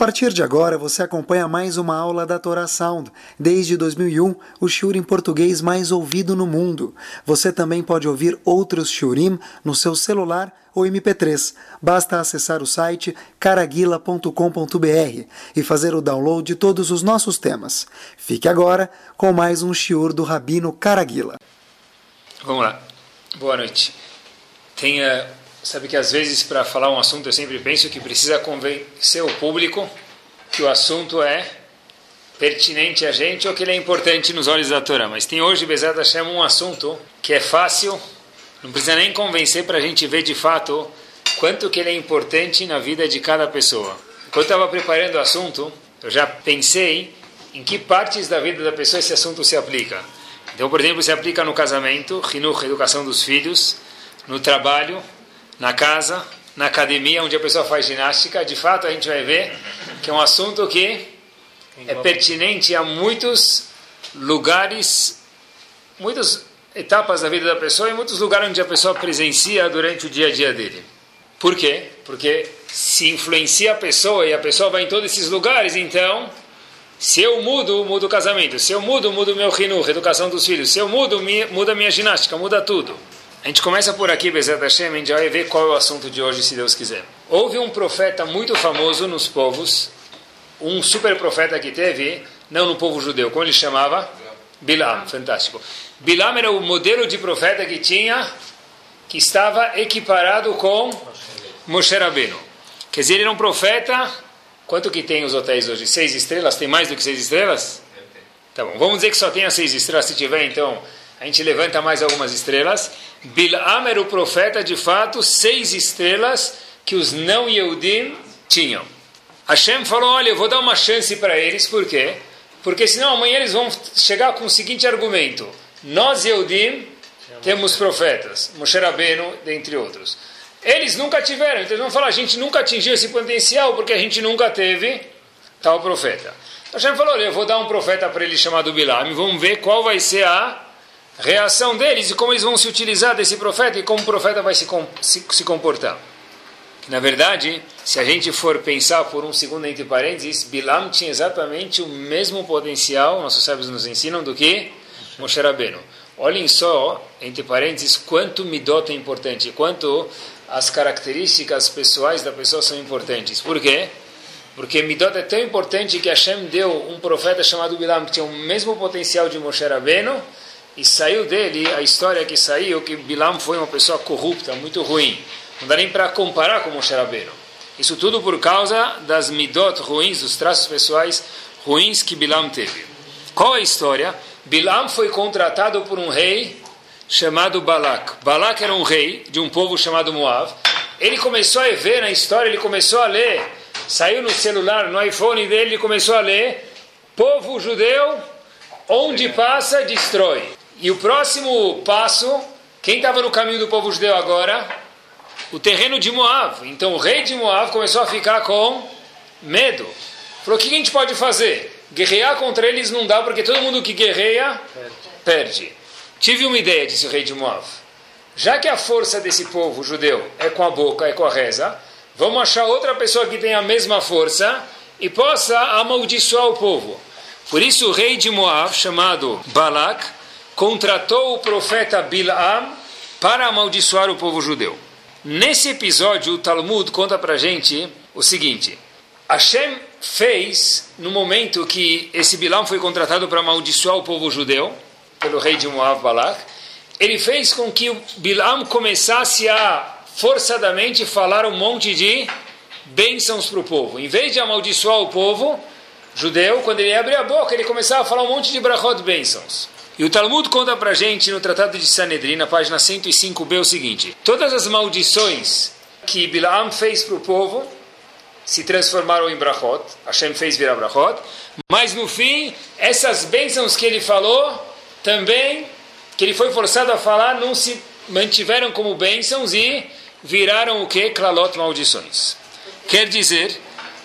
A partir de agora, você acompanha mais uma aula da Torah Sound. Desde 2001, o shiur em português mais ouvido no mundo. Você também pode ouvir outros shiurim no seu celular ou MP3. Basta acessar o site caraguila.com.br e fazer o download de todos os nossos temas. Fique agora com mais um shiur do Rabino Caraguila. Vamos lá. Boa noite. Tenha Sabe que às vezes para falar um assunto eu sempre penso que precisa convencer o público que o assunto é pertinente a gente ou que ele é importante nos olhos da Torá. Mas tem hoje, Bezerra Hashem, um assunto que é fácil, não precisa nem convencer para a gente ver de fato quanto que ele é importante na vida de cada pessoa. Quando eu estava preparando o assunto, eu já pensei em que partes da vida da pessoa esse assunto se aplica. Então, por exemplo, se aplica no casamento, Hinuch, educação dos filhos, no trabalho, na casa, na academia, onde a pessoa faz ginástica, de fato a gente vai ver que é um assunto que é pertinente a muitos lugares, muitas etapas da vida da pessoa e muitos lugares onde a pessoa presencia durante o dia a dia dele. Por quê? Porque se influencia a pessoa e a pessoa vai em todos esses lugares, então, se eu mudo, mudo o casamento. Se eu mudo, mudo o meu rinu, educação dos filhos. Se eu mudo, muda a minha ginástica, muda tudo. A gente começa por aqui, Bezerra Hashem, a gente vai ver qual é o assunto de hoje, se Deus quiser. Houve um profeta muito famoso nos povos, um super profeta que teve, não no povo judeu, como ele chamava? Bilam, fantástico. Bilam era o modelo de profeta que tinha, que estava equiparado com Moshe Rabbeinu. Quer dizer, ele era um profeta, quanto que tem os hotéis hoje? Seis estrelas? Tem mais do que seis estrelas? Tá bom, vamos dizer que só tenha seis estrelas, se tiver então a gente levanta mais algumas estrelas. Bilam era o profeta, de fato, seis estrelas que os não Yehudim tinham. Hashem falou, olha, eu vou dar uma chance para eles, por quê? Porque senão amanhã eles vão chegar com o seguinte argumento. Nós Yehudim temos profetas, Moshe Rabbeinu, dentre outros. Eles nunca tiveram, então eles vão falar, a gente nunca atingiu esse potencial porque a gente nunca teve tal profeta. Hashem falou, olha, eu vou dar um profeta para ele chamado Bilam, vamos ver qual vai ser a reação deles e como eles vão se utilizar desse profeta e como o profeta vai se, se, se comportar. Na verdade, se a gente for pensar por um segundo entre parênteses, Bilam tinha exatamente o mesmo potencial, nossos sábios nos ensinam, do que Moshe Rabbeinu. Olhem só, entre parênteses, quanto Midot é importante, quanto as características pessoais da pessoa são importantes. Por quê? Porque Midot é tão importante que Hashem deu um profeta chamado Bilam, que tinha o mesmo potencial de Moshe Rabbeinu, e saiu dele a história que saiu que Bilam foi uma pessoa corrupta, muito ruim. Não dá nem para comparar com Moshe Rabbeinu. Isso tudo por causa das midot ruins, dos traços pessoais ruins que Bilam teve. Qual a história? Bilam foi contratado por um rei chamado Balak. Balak era um rei de um povo chamado Moab. Ele começou a ver na história, ele começou a ler, saiu no celular, no iPhone dele, ele começou a ler: povo judeu, onde passa, destrói. E o próximo passo, quem estava no caminho do povo judeu agora? O terreno de Moab. Então o rei de Moab começou a ficar com medo. Falou: o que a gente pode fazer? Guerrear contra eles não dá, porque todo mundo que guerreia perde. Tive uma ideia, disse o rei de Moab. Já que a força desse povo judeu é com a boca, é com a reza, vamos achar outra pessoa que tenha a mesma força e possa amaldiçoar o povo. Por isso o rei de Moab, chamado Balak, contratou o profeta Bilam para amaldiçoar o povo judeu. Nesse episódio, o Talmud conta para gente o seguinte: Hashem fez, no momento que esse Bilam foi contratado para amaldiçoar o povo judeu, pelo rei de Moab Balak, ele fez com que o Bilam começasse a forçadamente falar um monte de bênçãos para o povo. Em vez de amaldiçoar o povo judeu, quando ele abria a boca, ele começava a falar um monte de brachot bênçãos. E o Talmud conta para gente no Tratado de Sanedrin, na página 105b, o seguinte: todas as maldições que Bilaam fez para o povo se transformaram em brachot, Hashem fez virar brachot, mas no fim, essas bênçãos que ele falou, também, que ele foi forçado a falar, não se mantiveram como bênçãos e viraram o que? Klalot, maldições. Quer dizer,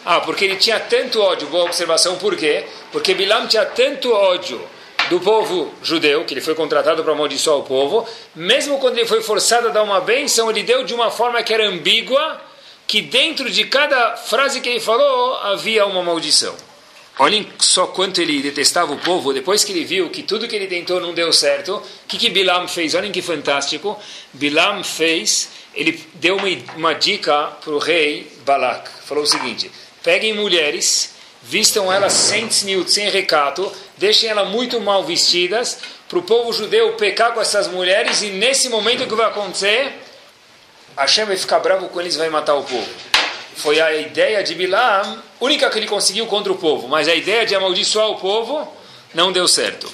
ah, porque ele tinha tanto ódio, boa observação, por quê? Porque Bilam tinha tanto ódio do povo judeu, que ele foi contratado para amaldiçoar o povo, mesmo quando ele foi forçado a dar uma bênção, ele deu de uma forma que era ambígua, que dentro de cada frase que ele falou havia uma maldição. Olhem só quanto ele detestava o povo, depois que ele viu que tudo que ele tentou não deu certo, o que, que Bilam fez? Olhem que fantástico. Bilam fez, ele deu uma, uma dica para o rei Balak. Falou o seguinte: peguem mulheres, vistam elas sem tzniut, sem recato, deixem elas muito mal vestidas, para o povo judeu pecar com essas mulheres, e nesse momento o que vai acontecer? Hashem vai ficar bravo com eles e vai matar o povo. Foi a ideia de Bilam, única que ele conseguiu contra o povo, mas a ideia de amaldiçoar o povo não deu certo.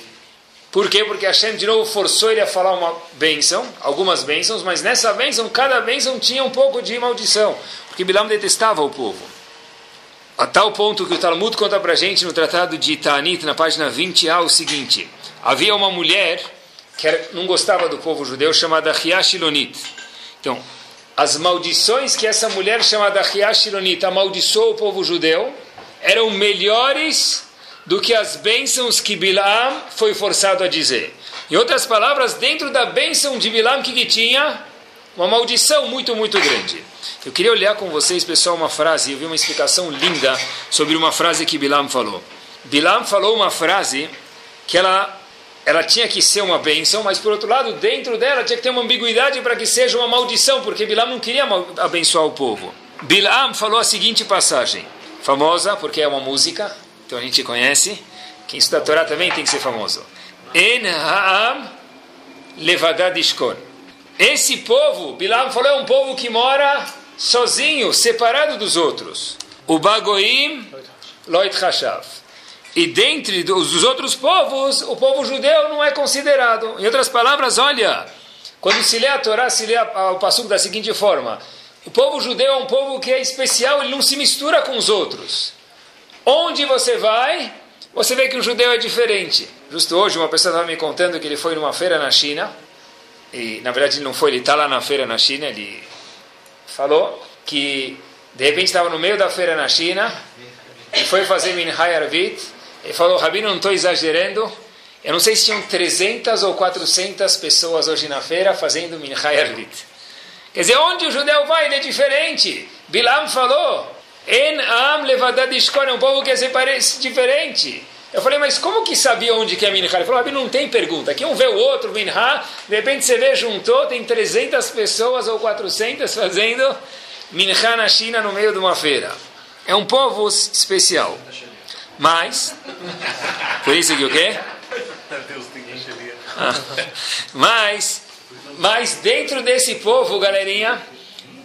Por quê? Porque Hashem de novo forçou ele a falar uma bênção, algumas bênçãos, mas nessa bênção, cada bênção tinha um pouco de maldição, porque Bilam detestava o povo. A tal ponto que o Talmud conta para gente no tratado de Ta'anit, na página 20a, o seguinte: havia uma mulher que não gostava do povo judeu, chamada Hiashilonit. Então, as maldições que essa mulher chamada Hiashilonit amaldiçoou o povo judeu eram melhores do que as bênçãos que Bilam foi forçado a dizer. Em outras palavras, dentro da bênção de Bilam, que, que tinha? Uma maldição muito, muito grande. Eu queria olhar com vocês, pessoal, uma frase, eu vi uma explicação linda sobre uma frase que Bilam falou. Bilam falou uma frase que ela, ela tinha que ser uma bênção, mas por outro lado, dentro dela tinha que ter uma ambiguidade para que seja uma maldição, porque Bilam não queria abençoar o povo. Bilam falou a seguinte passagem, famosa porque é uma música, então a gente conhece. Quem estuda a Torá também tem que ser famoso. En ha'am levadad ishkon. Esse povo, Bilam falou, é um povo que mora sozinho, separado dos outros. O Bagoim Loit Hashav. E dentre os outros povos, o povo judeu não é considerado. Em outras palavras, olha, quando se lê a Torá, se lê o passo da seguinte forma: o povo judeu é um povo que é especial, ele não se mistura com os outros. Onde você vai, você vê que o judeu é diferente. Justo hoje, uma pessoa estava me contando que ele foi numa feira na China e na verdade ele não foi, ele está lá na feira na China, ele falou que de repente estava no meio da feira na China e foi fazer Minhai Arvit, ele falou, Rabino, não estou exagerando, eu não sei se tinham 300 ou 400 pessoas hoje na feira fazendo Minhai Arvit. Quer dizer, onde o judeu vai, ele é diferente. Bilam falou, En Am Levadad é um povo que é diferente. Eu falei, mas como que sabia onde que é Minha? Ele falou, não tem pergunta. Aqui um vê o outro, Minha, de repente você vê, juntou, tem 300 pessoas ou 400 fazendo Minha na China no meio de uma feira. É um povo especial. Mas, por isso que o quê? Ah, mas, mas dentro desse povo, galerinha,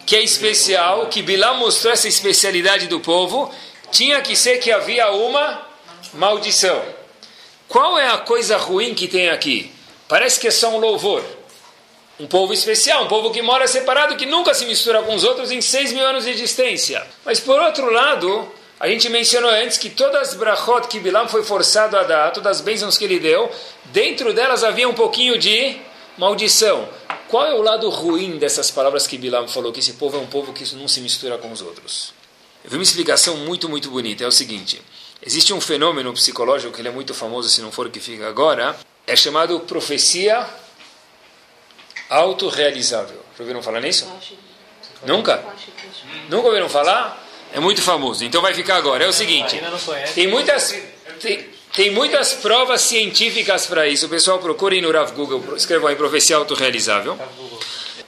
que é especial, que Bilam mostrou essa especialidade do povo, tinha que ser que havia uma maldição. Qual é a coisa ruim que tem aqui? Parece que é só um louvor. Um povo especial, um povo que mora separado, que nunca se mistura com os outros em seis mil anos de existência. Mas por outro lado, a gente mencionou antes que todas as brachot que Bilam foi forçado a dar, todas as bênçãos que ele deu, dentro delas havia um pouquinho de maldição. Qual é o lado ruim dessas palavras que Bilam falou? Que esse povo é um povo que não se mistura com os outros. Eu vi uma explicação muito, muito bonita. É o seguinte: Existe um fenômeno psicológico que ele é muito famoso, se não for o que fica agora, é chamado profecia autorrealizável. Já ouviram falar nisso? Nunca? Nunca ouviram falar? É muito famoso. Então vai ficar agora. É o seguinte: tem muitas, tem, tem muitas provas científicas para isso. O pessoal procure no Rav Google, escrevam aí profecia autorrealizável.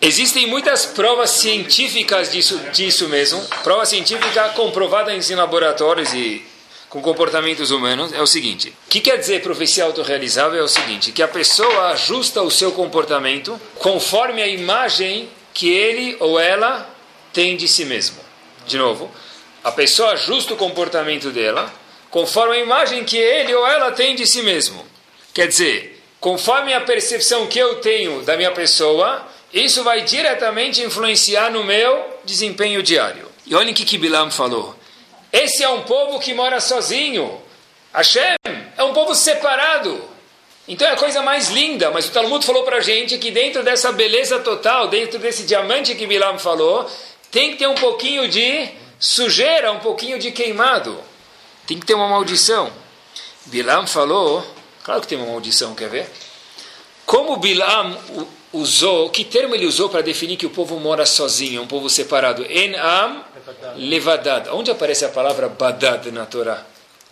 Existem muitas provas científicas disso, disso mesmo, prova científica comprovada em laboratórios e com comportamentos humanos é o seguinte: o que quer dizer profecia autorrealizável? É o seguinte, que a pessoa ajusta o seu comportamento conforme a imagem que ele ou ela tem de si mesmo. De novo, a pessoa ajusta o comportamento dela conforme a imagem que ele ou ela tem de si mesmo. Quer dizer, conforme a percepção que eu tenho da minha pessoa, isso vai diretamente influenciar no meu desempenho diário. E olhem o que, que Bilam falou. Esse é um povo que mora sozinho. Hashem é um povo separado. Então é a coisa mais linda, mas o Talmud falou para a gente que dentro dessa beleza total, dentro desse diamante que Bilam falou, tem que ter um pouquinho de sujeira, um pouquinho de queimado. Tem que ter uma maldição. Bilam falou, claro que tem uma maldição, quer ver? Como Bilam usou, que termo ele usou para definir que o povo mora sozinho, um povo separado? En am levadad. Onde aparece a palavra badad na Torá?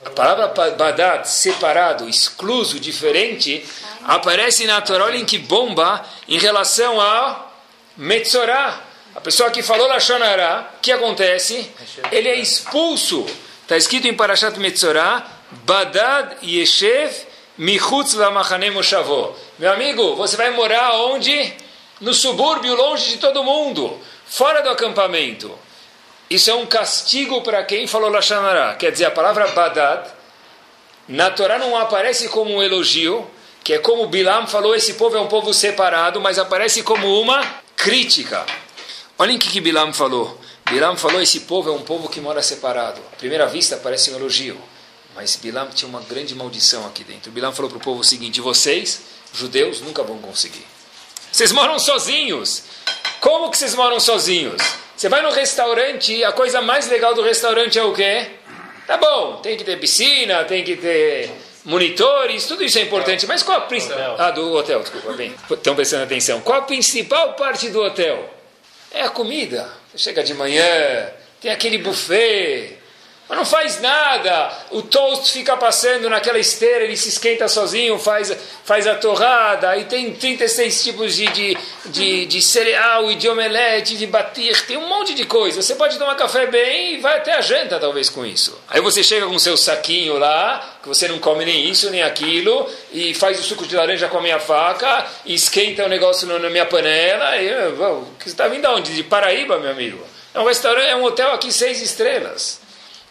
A palavra badad, separado, excluso, diferente, aparece na Torá, olhem que bomba, em relação ao Metzorah. A pessoa que falou Lashonará, o que acontece? Ele é expulso. Está escrito em Parashat Metzorah, Badad Yeshev Michutz Lamachane Moshavó. Meu amigo, você vai morar onde? No subúrbio, longe de todo mundo, fora do acampamento. Isso é um castigo para quem falou Lashonará. Quer dizer, a palavra Badad, na Torá não aparece como um elogio, que é como Bilam falou, esse povo é um povo separado, mas aparece como uma crítica. Olhem o que, que Bilam falou. Bilam falou, esse povo é um povo que mora separado. À primeira vista parece um elogio, mas Bilam tinha uma grande maldição aqui dentro. Bilam falou para o povo o seguinte, vocês, judeus, nunca vão conseguir. Vocês moram sozinhos. Como que vocês moram sozinhos? Você vai no restaurante, a coisa mais legal do restaurante é o quê? Tá bom, tem que ter piscina, tem que ter monitores, tudo isso é importante, mas qual a principal... Ah, do hotel, desculpa, bem. Estão prestando atenção. Qual a principal parte do hotel? É a comida. Você chega de manhã, tem aquele buffet, mas não faz nada. O toast fica passando naquela esteira, ele se esquenta sozinho, faz, faz a torrada, aí tem 36 tipos de, de, de, de cereal e de omelete, de batir, tem um monte de coisa. Você pode tomar café bem e vai até a janta, talvez, com isso. Aí você chega com seu saquinho lá, que você não come nem isso, nem aquilo, e faz o suco de laranja com a minha faca, e esquenta o negócio na minha panela. E, você está vindo aonde? De Paraíba, meu amigo? É um restaurante, é um hotel aqui seis estrelas.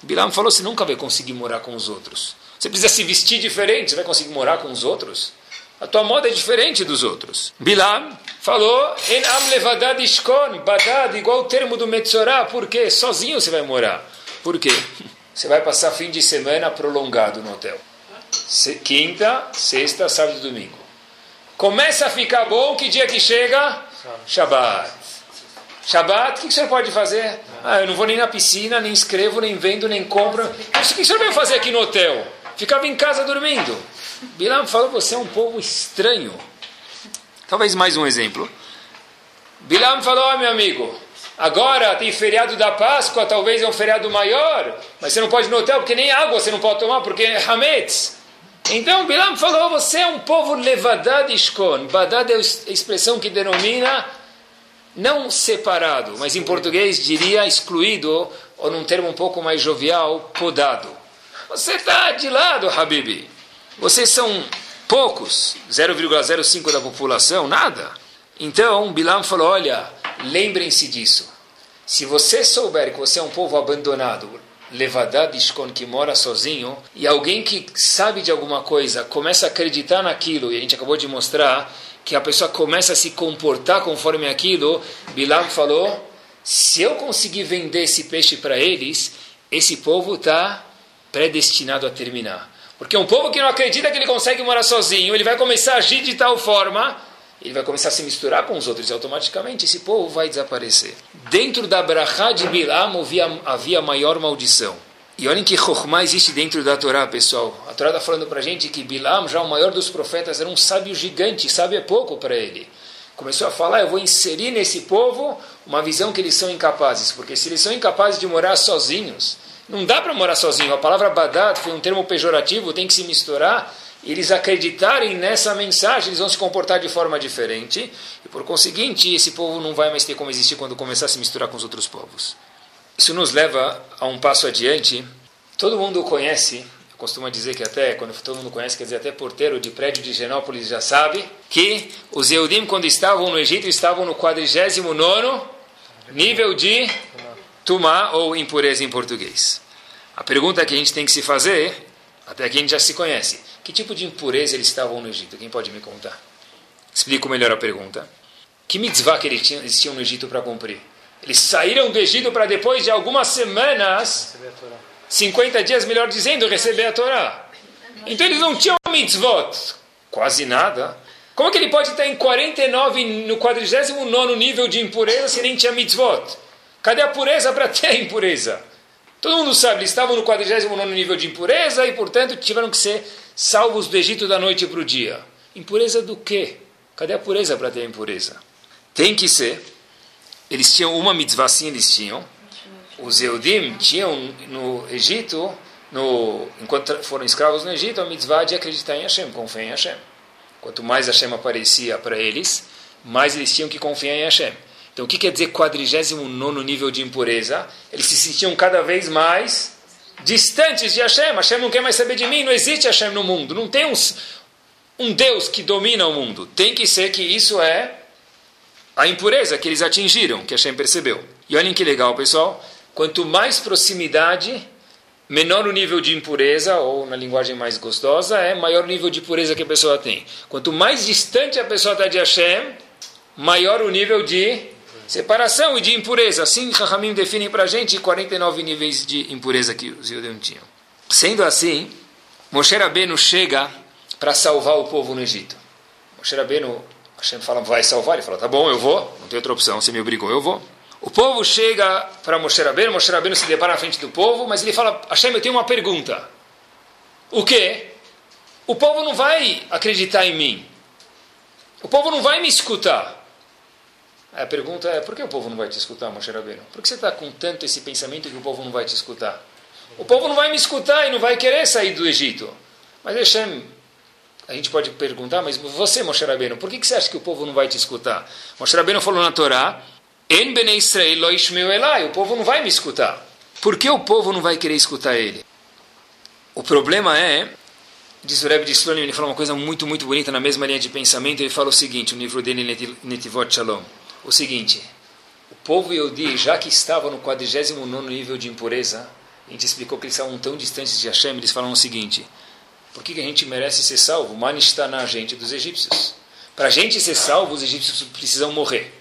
Bilam falou: você nunca vai conseguir morar com os outros. Você precisa se vestir diferente, você vai conseguir morar com os outros? A tua moda é diferente dos outros. Bilam falou: En am levadad ishkon, badad, igual o termo do Metzorah, por quê? Sozinho você vai morar. Por quê? Você vai passar fim de semana prolongado no hotel. Quinta, sexta, sábado e domingo. Começa a ficar bom, que dia que chega? Shabbat. Shabbat, o que o senhor pode fazer? Ah, eu não vou nem na piscina, nem escrevo, nem vendo, nem compro. Isso o que o senhor veio fazer aqui no hotel? Ficava em casa dormindo. Bilam falou: você é um povo estranho. Talvez mais um exemplo. Bilam falou: oh, meu amigo, agora tem feriado da Páscoa, talvez é um feriado maior, mas você não pode ir no hotel porque nem água você não pode tomar porque é Hametz. Então Bilam falou: você é um povo levadad ishkon. Badad é a expressão que denomina não separado, mas em português diria excluído, ou num termo um pouco mais jovial, podado. Você está de lado, Habib. Vocês são poucos, 0,05 da população, nada. Então, Bilam falou: olha, lembrem-se disso. Se você souber que você é um povo abandonado, levadad ishkon, que mora sozinho, e alguém que sabe de alguma coisa começa a acreditar naquilo, e a gente acabou de mostrar que a pessoa começa a se comportar conforme aquilo, Bilam falou: se eu conseguir vender esse peixe para eles, esse povo está predestinado a terminar. Porque um povo que não acredita que ele consegue morar sozinho, ele vai começar a agir de tal forma, ele vai começar a se misturar com os outros, e automaticamente esse povo vai desaparecer. Dentro da Brachá de Bilam havia, havia maior maldição. E olhem que Chokhmah existe dentro da Torá, pessoal. A Torá está falando para a gente que Bilam, já o maior dos profetas, era um sábio gigante, sábio é pouco para ele. Começou a falar, eu vou inserir nesse povo uma visão que eles são incapazes, porque se eles são incapazes de morar sozinhos, não dá para morar sozinho. A palavra badat foi um termo pejorativo, tem que se misturar. Eles acreditarem nessa mensagem, eles vão se comportar de forma diferente. E por conseguinte, esse povo não vai mais ter como existir quando começar a se misturar com os outros povos. Isso nos leva a um passo adiante. Todo mundo conhece, eu costumo dizer que até, quando todo mundo conhece, quer dizer, até porteiro de prédio de Genópolis já sabe, que os Eudim, quando estavam no Egito, estavam no 49 nível de Tumá, ou impureza em português. A pergunta que a gente tem que se fazer, até aqui a gente já se conhece, que tipo de impureza eles estavam no Egito? Quem pode me contar? Explico melhor a pergunta. Que mitzvah que eles tinham no Egito para cumprir? Eles saíram do Egito para depois de algumas semanas, 50 dias, melhor dizendo, receber a Torá. Então eles não tinham mitzvot, quase nada. Como que ele pode estar em 49, no 49 nível de impureza se nem tinha mitzvot? Cadê a pureza para ter a impureza? Todo mundo sabe, eles estavam no 49 nível de impureza e, portanto, tiveram que ser salvos do Egito da noite para o dia. Impureza do quê? Cadê a pureza para ter a impureza? Tem que ser. Eles tinham uma mitzvah, sim, eles tinham. Os Eudim tinham no Egito, no, enquanto foram escravos no Egito, a mitzvah de acreditar em Hashem, confiar em Hashem. Quanto mais Hashem aparecia para eles, mais eles tinham que confiar em Hashem. Então, o que quer dizer 49 nível de impureza? Eles se sentiam cada vez mais distantes de Hashem. Hashem não quer mais saber de mim, não existe Hashem no mundo. Não tem uns, um Deus que domina o mundo. Tem que ser que isso é a impureza que eles atingiram, que Hashem percebeu. E olhem que legal, pessoal. Quanto mais proximidade, menor o nível de impureza, ou na linguagem mais gostosa, é maior o nível de pureza que a pessoa tem. Quanto mais distante a pessoa está de Hashem, maior o nível de separação e de impureza. Assim, Rahamim define para a gente 49 níveis de impureza que os judeus tinham. Sendo assim, Moshe Rabbeinu chega para salvar o povo no Egito. Moshe Rabbeinu, Hashem fala, vai salvar? Ele fala, tá bom, eu vou, não tem outra opção, você me obrigou, eu vou. O povo chega para Moshe Rabbeinu, Moshe Rabbeinu se depara na frente do povo, mas ele fala, Hashem, eu tenho uma pergunta. O quê? O povo não vai acreditar em mim. O povo não vai me escutar. A pergunta é, por que o povo não vai te escutar, Moshe Rabbeinu? Por que você está com tanto esse pensamento que o povo não vai te escutar? O povo não vai me escutar e não vai querer sair do Egito. Mas Hashem, a gente pode perguntar, mas você, Moshe Rabbeinu, por que, que você acha que o povo não vai te escutar? Moshe Rabbeinu falou na Torá, En bene Israel lo elai, o povo não vai me escutar. Por que o povo não vai querer escutar ele? O problema é, diz o Rebbe de Slonim, ele fala uma coisa muito, muito bonita na mesma linha de pensamento, ele fala o seguinte, o livro dele, Netivot Shalom o seguinte: o povo Yehudi, já que estava no 49 nível de impureza, a gente explicou que eles estavam tão distantes de Hashem, eles falaram o seguinte: por que, que a gente merece ser salvo? Mani está na gente dos egípcios. Para a gente ser salvo, os egípcios precisam morrer.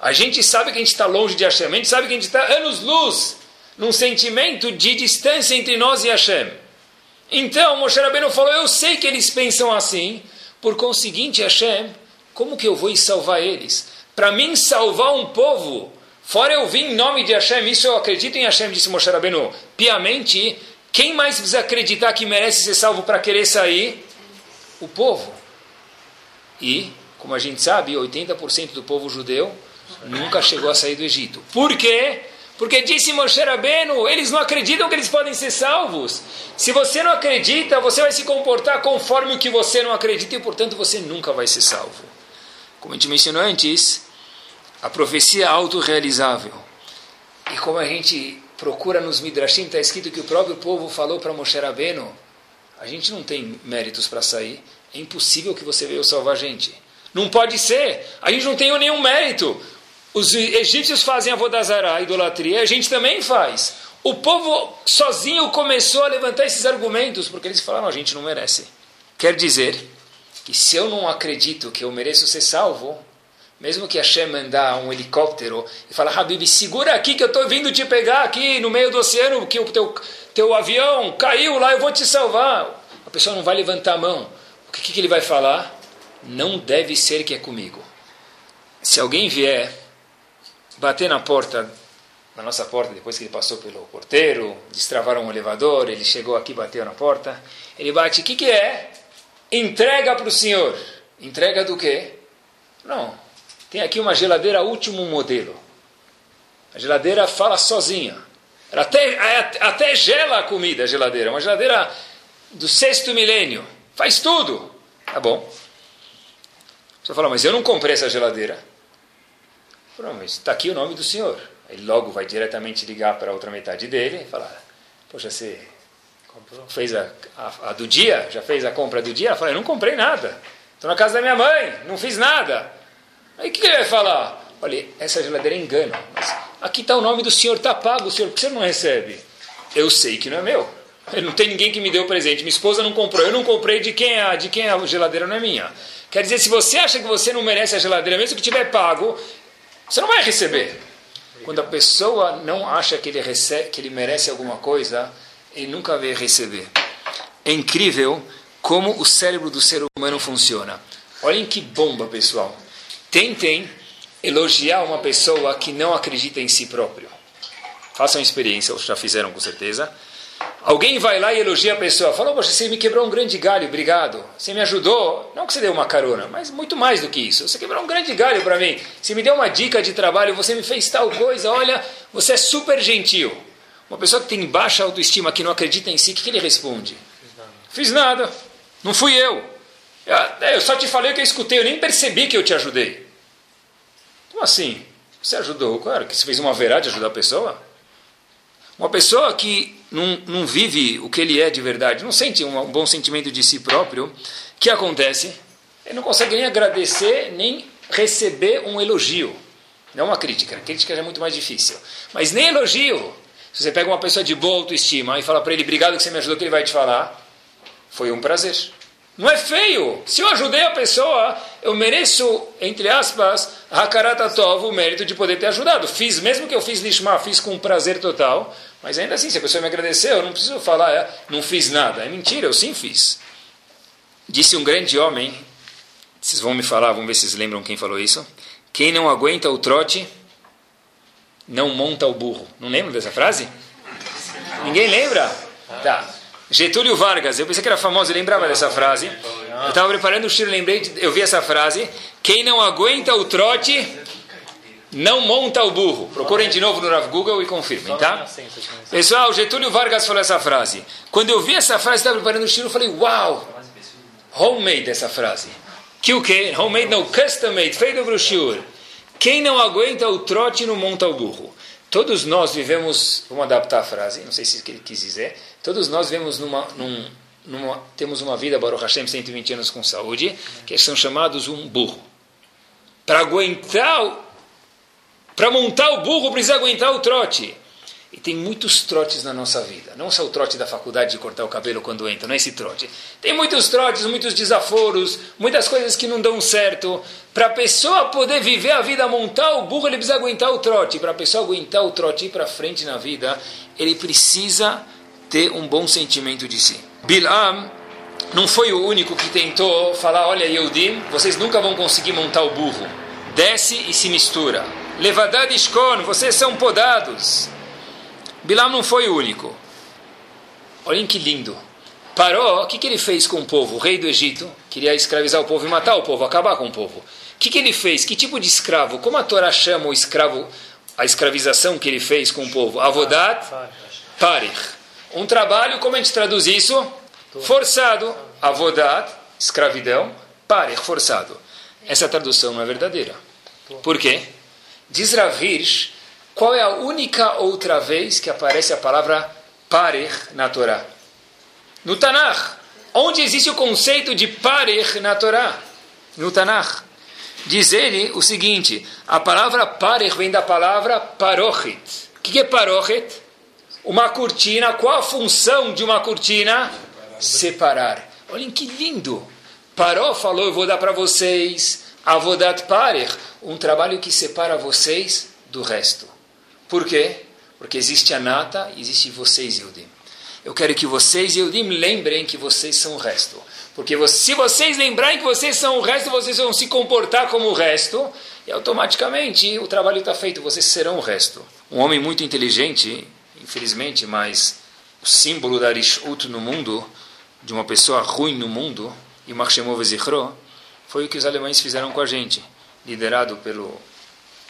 A gente sabe que a gente está longe de Hashem, a gente sabe que a gente está anos-luz num sentimento de distância entre nós e Hashem. Então, Moshe Rabbeinu falou, eu sei que eles pensam assim, por conseguinte, Hashem, como que eu vou salvar eles? para mim salvar um povo, fora eu vim em nome de Hashem, isso eu acredito em Hashem, disse Moshe Rabbeinu, piamente, quem mais precisa acreditar que merece ser salvo para querer sair? O povo. E, como a gente sabe, 80% do povo judeu nunca chegou a sair do Egito. Por quê? Porque disse Moshe Rabbeinu, eles não acreditam que eles podem ser salvos. Se você não acredita, você vai se comportar conforme o que você não acredita e, portanto, você nunca vai ser salvo. Como a gente mencionou antes, a profecia autorrealizável. E como a gente procura nos Midrashim, está escrito que o próprio povo falou para Moshe Rabbeinu, a gente não tem méritos para sair, é impossível que você veio salvar a gente. Não pode ser, a gente não tem nenhum mérito. Os egípcios fazem a Vodazara, a idolatria, a gente também faz. O povo sozinho começou a levantar esses argumentos, porque eles falaram, a gente não merece. Quer dizer que se eu não acredito que eu mereço ser salvo, mesmo que Hashem mandar um helicóptero e falar, Habib, segura aqui que eu estou vindo te pegar aqui no meio do oceano, que o teu, teu avião caiu lá, eu vou te salvar. A pessoa não vai levantar a mão. O que, que ele vai falar? Não deve ser que é comigo. Se alguém vier bater na porta, na nossa porta, depois que ele passou pelo porteiro, destravaram o elevador, ele chegou aqui, bateu na porta, ele bate, o que, que é? Entrega para o senhor. Entrega do quê? Não. Tem aqui uma geladeira último modelo. A geladeira fala sozinha. Ela até, até gela a comida, a geladeira. Uma geladeira do sexto milênio. Faz tudo. Tá bom. Você fala, mas eu não comprei essa geladeira. Não, mas está aqui o nome do senhor. Ele logo vai diretamente ligar para a outra metade dele e falar, poxa, você Comprou. Fez a, a, a, do dia? Já fez a compra do dia? Ela falou, eu não comprei nada. Estou na casa da minha mãe, não fiz nada. Aí o que, ele vai falar? Olha, essa geladeira engano. Mas aqui está o nome do senhor, está pago, o senhor, por que você não recebe? Eu sei que não é meu. Não tem ninguém que me deu presente. Minha esposa não comprou. Eu não comprei de quem é, de quem é a geladeira não é minha. Quer dizer, se você acha que você não merece a geladeira, mesmo que tiver pago, você não vai receber. Quando a pessoa não acha que ele, recebe, que ele merece alguma coisa, ele nunca vai receber. É incrível como o cérebro do ser humano funciona. Olhem que bomba, pessoal. Tentem elogiar uma pessoa que não acredita em si próprio. Façam experiência, ou já fizeram com certeza. Alguém vai lá e elogia a pessoa. Falou, poxa, você me quebrou um grande galho, obrigado. Você me ajudou. Não que você deu uma carona, mas muito mais do que isso. Você quebrou um grande galho para mim. Você me deu uma dica de trabalho, você me fez tal coisa. Olha, você é super gentil. Uma pessoa que tem baixa autoestima, que não acredita em si, o que, que ele responde? Fiz nada. Não fui eu. Eu só te falei o que eu escutei, eu nem percebi que eu te ajudei. Como assim? Você ajudou? Claro que você fez uma verá de ajudar a pessoa. Uma pessoa que não, não vive o que ele é de verdade, não sente um bom sentimento de si próprio, o que acontece? Ele não consegue nem agradecer, nem receber um elogio. Não uma crítica, a crítica já é muito mais difícil. Mas nem elogio. Se você pega uma pessoa de boa autoestima e fala para ele, obrigado que você me ajudou, que ele vai te falar? Foi um prazer. Não é feio. Se eu ajudei a pessoa, eu mereço, entre aspas, Hakaratatov, o mérito de poder ter ajudado. Fiz, mesmo que eu fiz lishma, fiz com prazer total, mas ainda assim, se a pessoa me agradeceu, eu não preciso falar, é, não fiz nada. É mentira, eu sim fiz. Disse um grande homem, vocês vão me falar, vamos ver se vocês lembram quem falou isso. Quem não aguenta o trote, não monta o burro. Não lembra dessa frase? Ninguém lembra? Tá. Getúlio Vargas, eu pensei que era famoso, eu lembrava dessa frase. Eu estava preparando o tiro, lembrei, eu vi essa frase. Quem não aguenta o trote, não monta o burro. Procurem de novo no Google e confirmem, tá? Pessoal, Getúlio Vargas falou essa frase. Quando eu vi essa frase, estava preparando o tiro, eu falei, uau! Homemade essa frase. Que o quê? Homemade, não, custom made, feito para o. Quem não aguenta o trote, não monta o burro. Todos nós vivemos, vamos adaptar a frase, não sei se ele quis dizer, todos nós vivemos numa, num, numa, temos uma vida, Baruch Hashem, 120 anos com saúde, que são chamados um burro. Para aguentar, para montar o burro, precisa aguentar o trote. E tem muitos trotes na nossa vida. Não só o trote da faculdade de cortar o cabelo quando entra, não é esse trote. Tem muitos trotes, muitos desaforos, muitas coisas que não dão certo. Para a pessoa poder viver a vida, montar o burro, ele precisa aguentar o trote. Para a pessoa aguentar o trote e ir para frente na vida, ele precisa ter um bom sentimento de si. Bilam não foi o único que tentou falar: olha, Yehudim, vocês nunca vão conseguir montar o burro. Desce e se mistura. Levadad Ishkon, vocês são podados. Bilam não foi o único. Olhem que lindo. Paró, o que, que ele fez com o povo? O rei do Egito queria escravizar o povo e matar o povo, acabar com o povo. O que, que ele fez? Que tipo de escravo? Como a Torá chama o escravo, a escravização que ele fez com o povo? Avodat Parich. Um trabalho, como a gente traduz isso? Forçado. Avodat, escravidão. Parich, forçado. Essa tradução não é verdadeira. Por quê? Diz Rav Hirsch qual é a única outra vez que aparece a palavra parer na Torá? No Tanakh. Onde existe o conceito de parer na Torá? No Tanakh. Diz ele o seguinte: a palavra parer vem da palavra parochit. O que é parochit? Uma cortina. Qual a função de uma cortina? Separar. Olhem que lindo. Paró falou: Eu vou dar para vocês, avodat parer, um trabalho que separa vocês do resto. Por quê? Porque existe a Nata e existe vocês, Yudim. Eu quero que vocês, Yudim, lembrem que vocês são o resto. Porque se vocês lembrarem que vocês são o resto, vocês vão se comportar como o resto, e automaticamente o trabalho está feito, vocês serão o resto. Um homem muito inteligente, infelizmente, mas o símbolo da Rishut no mundo, de uma pessoa ruim no mundo, e Marshemov Zichro, foi o que os alemães fizeram com a gente, liderado pelo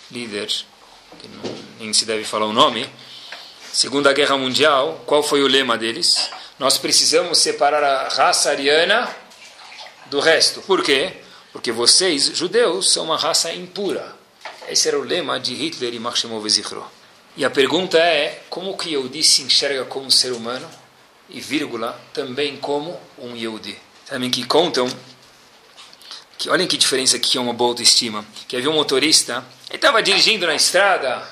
líder que nem se deve falar o nome, Segunda Guerra Mundial, qual foi o lema deles? Nós precisamos separar a raça ariana do resto. Por quê? Porque vocês, judeus, são uma raça impura. Esse era o lema de Hitler e Marshemov Zichro. E a pergunta é, como que Yehudi se enxerga como ser humano? E vírgula, também como um Yehudi. Também que contam que olhem que diferença que é uma boa autoestima. Que havia um motorista, ele estava dirigindo na estrada,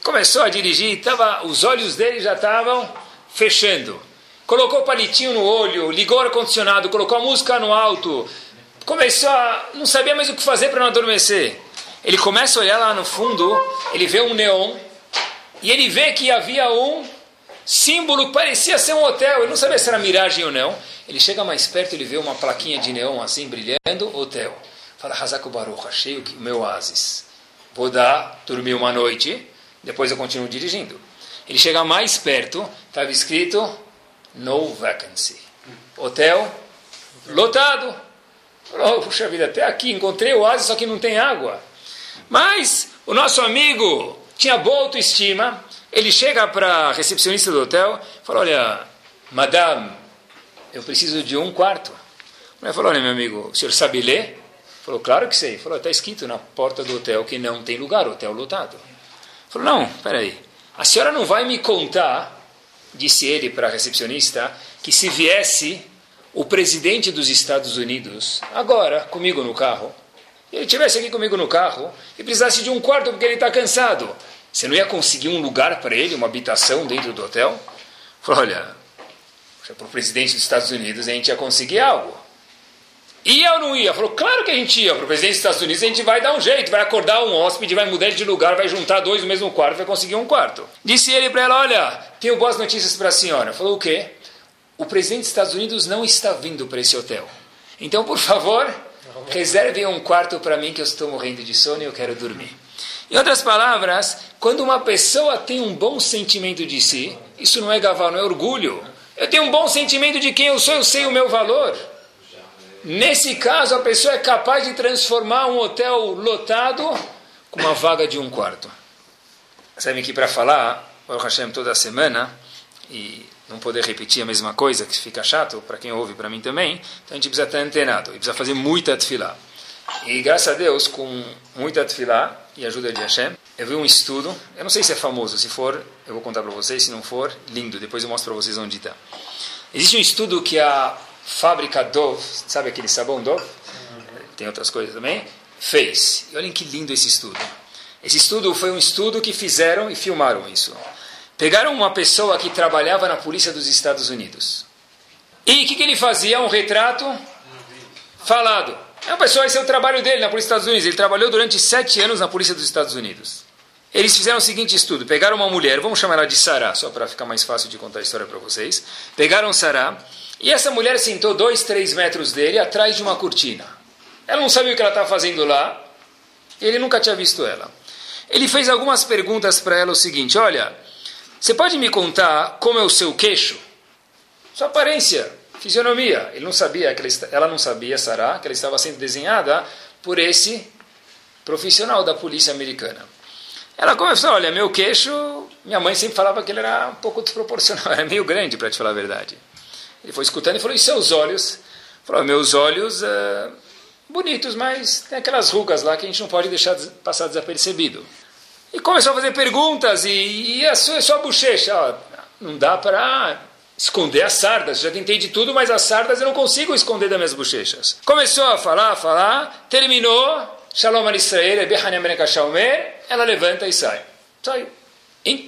começou a dirigir, tava, os olhos dele já estavam fechando. Colocou o palitinho no olho, ligou o ar-condicionado, colocou a música no alto, começou a. não sabia mais o que fazer para não adormecer. Ele começa a olhar lá no fundo, ele vê um neon, e ele vê que havia um símbolo que parecia ser um hotel. Ele não sabia se era miragem ou não. Ele chega mais perto, ele vê uma plaquinha de neon assim brilhando, hotel. Fala, Hazako Baruch, achei o meu oásis. Vou dar, dormir uma noite, depois eu continuo dirigindo. Ele chega mais perto, estava escrito no vacancy. Hotel lotado. Oh, puxa vida, até aqui encontrei o oásis, só que não tem água. Mas o nosso amigo tinha boa autoestima. Ele chega para a recepcionista do hotel e fala: Olha, madame, eu preciso de um quarto. Ela falou: Olha, meu amigo, o senhor sabe ler? Falou: Claro que sei. Falou: Está escrito na porta do hotel que não tem lugar, hotel lotado. Falou: Não, peraí. A senhora não vai me contar, disse ele para a recepcionista, que se viesse o presidente dos Estados Unidos, agora, comigo no carro, ele estivesse aqui comigo no carro e precisasse de um quarto porque ele está cansado, você não ia conseguir um lugar para ele, uma habitação dentro do hotel? Falou, olha, para o presidente dos Estados Unidos a gente ia conseguir algo. Ia ou não ia? Falou, claro que a gente ia. Para o presidente dos Estados Unidos a gente vai dar um jeito, vai acordar um hóspede, vai mudar de lugar, vai juntar dois no mesmo quarto, vai conseguir um quarto. Disse ele para ela, olha, tenho boas notícias para a senhora. Falou, o quê? O presidente dos Estados Unidos não está vindo para esse hotel. Então, por favor, reserve um quarto para mim que eu estou morrendo de sono e eu quero dormir. Em outras palavras, quando uma pessoa tem um bom sentimento de si, isso não é gaval, não é orgulho. Eu tenho um bom sentimento de quem eu sou, eu sei o meu valor. Nesse caso, a pessoa é capaz de transformar um hotel lotado com uma vaga de um quarto. Sabe que para falar, o Hashem toda semana, e não poder repetir a mesma coisa, que fica chato para quem ouve, para mim também, então a gente precisa estar antenado, e precisa fazer muita tefilá. E graças a Deus, com muita tefilá e ajuda de Hashem, eu vi um estudo, eu não sei se é famoso, se for, eu vou contar para vocês, se não for, lindo, depois eu mostro para vocês onde está. Existe um estudo que a fábrica Dove, sabe aquele sabão Dove? Tem outras coisas também. Fez. E olhem que lindo esse estudo. Esse estudo foi um estudo que fizeram e filmaram isso. Pegaram uma pessoa que trabalhava na polícia dos Estados Unidos. E o que, que ele fazia? Um retrato falado. É uma pessoa, esse é o trabalho dele na Polícia dos Estados Unidos. Ele trabalhou durante sete anos na Polícia dos Estados Unidos. Eles fizeram o seguinte estudo: pegaram uma mulher, vamos chamar ela de Sarah, só para ficar mais fácil de contar a história para vocês. Pegaram Sarah e essa mulher sentou dois, três metros dele atrás de uma cortina. Ela não sabia o que ela estava fazendo lá, ele nunca tinha visto ela. Ele fez algumas perguntas para ela o seguinte: Olha, você pode me contar como é o seu queixo? Sua aparência, fisionomia. Ele não sabia, que ela, não sabia, Sarah, que ela estava sendo desenhada por esse profissional da polícia americana. Ela começou, olha, meu queixo, minha mãe sempre falava que ele era um pouco desproporcional, era meio grande, para te falar a verdade. Ele foi escutando e falou: E seus olhos? Falou: Meus olhos uh, bonitos, mas tem aquelas rugas lá que a gente não pode deixar passar desapercebido. E começou a fazer perguntas e, e a sua, a sua bochecha, ó, não dá para esconder as sardas. Já tentei de tudo, mas as sardas eu não consigo esconder das minhas bochechas. Começou a falar, a falar, terminou. Shalom al Israel, ela levanta e sai. Saiu.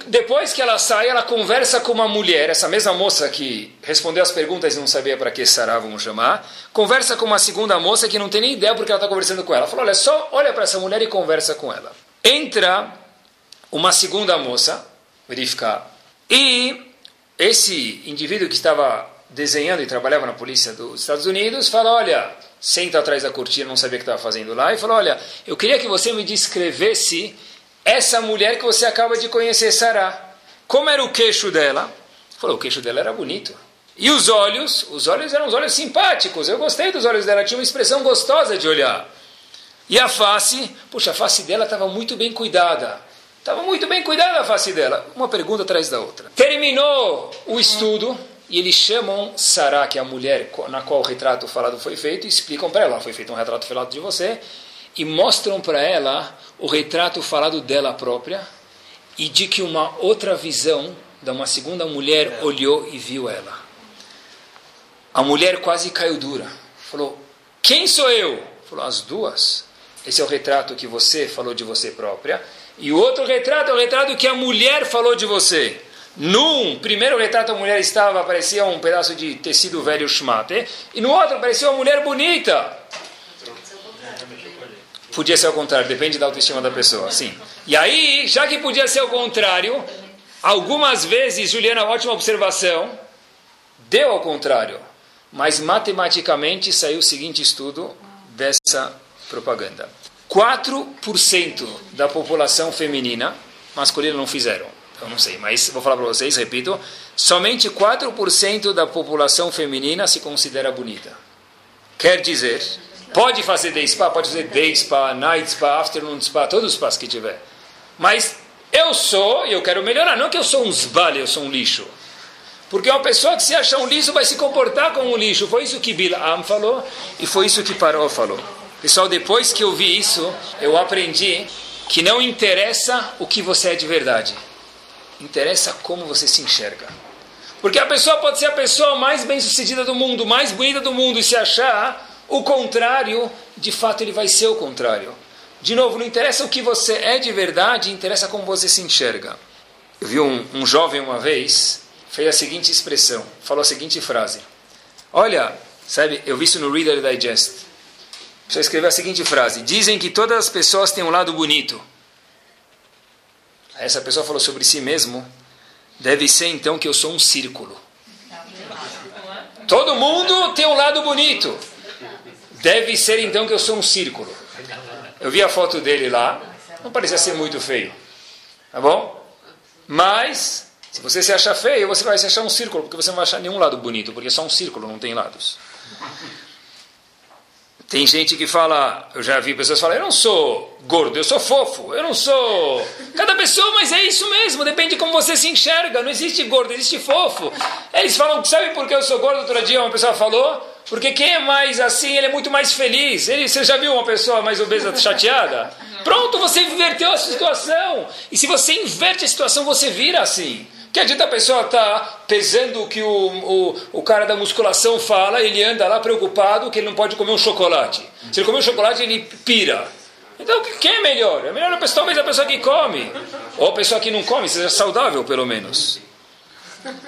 Depois que ela sai, ela conversa com uma mulher, essa mesma moça que respondeu as perguntas e não sabia para que Sarah vamos chamar, conversa com uma segunda moça que não tem nem ideia porque ela está conversando com ela. Ela falou, olha, só olha para essa mulher e conversa com ela. Entra uma segunda moça, verificar, e esse indivíduo que estava desenhando e trabalhava na polícia dos Estados Unidos fala, olha, senta atrás da cortina, não sabia o que estava fazendo lá, e falou, olha, eu queria que você me descrevesse essa mulher que você acaba de conhecer, Sará. Como era o queixo dela? Falou, o queixo dela era bonito. E os olhos? Os olhos eram os olhos simpáticos. Eu gostei dos olhos dela, tinha uma expressão gostosa de olhar. E a face? Puxa, a face dela estava muito bem cuidada. Estava muito bem cuidada a face dela. Uma pergunta atrás da outra. Terminou o estudo e eles chamam Sará, que é a mulher na qual o retrato falado foi feito, e explicam para ela: foi feito um retrato falado de você e mostram para ela o retrato falado dela própria e de que uma outra visão de uma segunda mulher olhou e viu ela. A mulher quase caiu dura. Falou: Quem sou eu? Falou: As duas. Esse é o retrato que você falou de você própria. E o outro retrato é o retrato que a mulher falou de você. Num primeiro retrato a mulher estava, parecia um pedaço de tecido velho schmate, e no outro parecia uma mulher bonita. Podia ser ao contrário, depende da autoestima da pessoa, sim. E aí, já que podia ser o contrário, algumas vezes, Juliana, ótima observação, deu ao contrário. Mas matematicamente saiu o seguinte estudo dessa propaganda: 4% da população feminina, masculina não fizeram, eu não sei, mas vou falar para vocês, repito, somente 4% da população feminina se considera bonita. Quer dizer, pode fazer day spa, pode fazer day spa, night spa, afternoon spa, todos os spas que tiver. Mas eu sou e eu quero melhorar, não que eu sou um zbale, eu sou um lixo. Porque uma pessoa que se acha um lixo vai se comportar como um lixo. Foi isso que Bilam falou e foi isso que Paró falou. Pessoal, depois que eu vi isso, eu aprendi que não interessa o que você é de verdade. Interessa como você se enxerga. Porque a pessoa pode ser a pessoa mais bem-sucedida do mundo, mais bonita do mundo, e se achar o contrário, de fato ele vai ser o contrário. De novo, não interessa o que você é de verdade, interessa como você se enxerga. Eu vi um, um jovem uma vez, fez a seguinte expressão, falou a seguinte frase. Olha, sabe, eu vi isso no Reader Digest. Você escreveu a seguinte frase: Dizem que todas as pessoas têm um lado bonito. Essa pessoa falou sobre si mesmo. Deve ser então que eu sou um círculo. Todo mundo tem um lado bonito. Deve ser então que eu sou um círculo. Eu vi a foto dele lá. Não parecia ser muito feio. Tá bom? Mas, se você se achar feio, você vai se achar um círculo, porque você não vai achar nenhum lado bonito, porque é só um círculo, não tem lados. Tem gente que fala, eu já vi pessoas falar, eu não sou gordo, eu sou fofo, eu não sou. Cada pessoa, mas é isso mesmo, depende de como você se enxerga. Não existe gordo, existe fofo. Eles falam, sabe por que eu sou gordo? Outro dia uma pessoa falou, porque quem é mais assim, ele é muito mais feliz. Ele, você já viu uma pessoa mais obesa chateada? Pronto, você inverteu a situação. E se você inverte a situação, você vira assim. Que adianta a pessoa estar tá pesando o que o, o, o cara da musculação fala, ele anda lá preocupado que ele não pode comer um chocolate. Se ele comer um chocolate, ele pira. Então, quem é melhor? É melhor talvez a pessoa que come. Ou a pessoa que não come, seja saudável, pelo menos.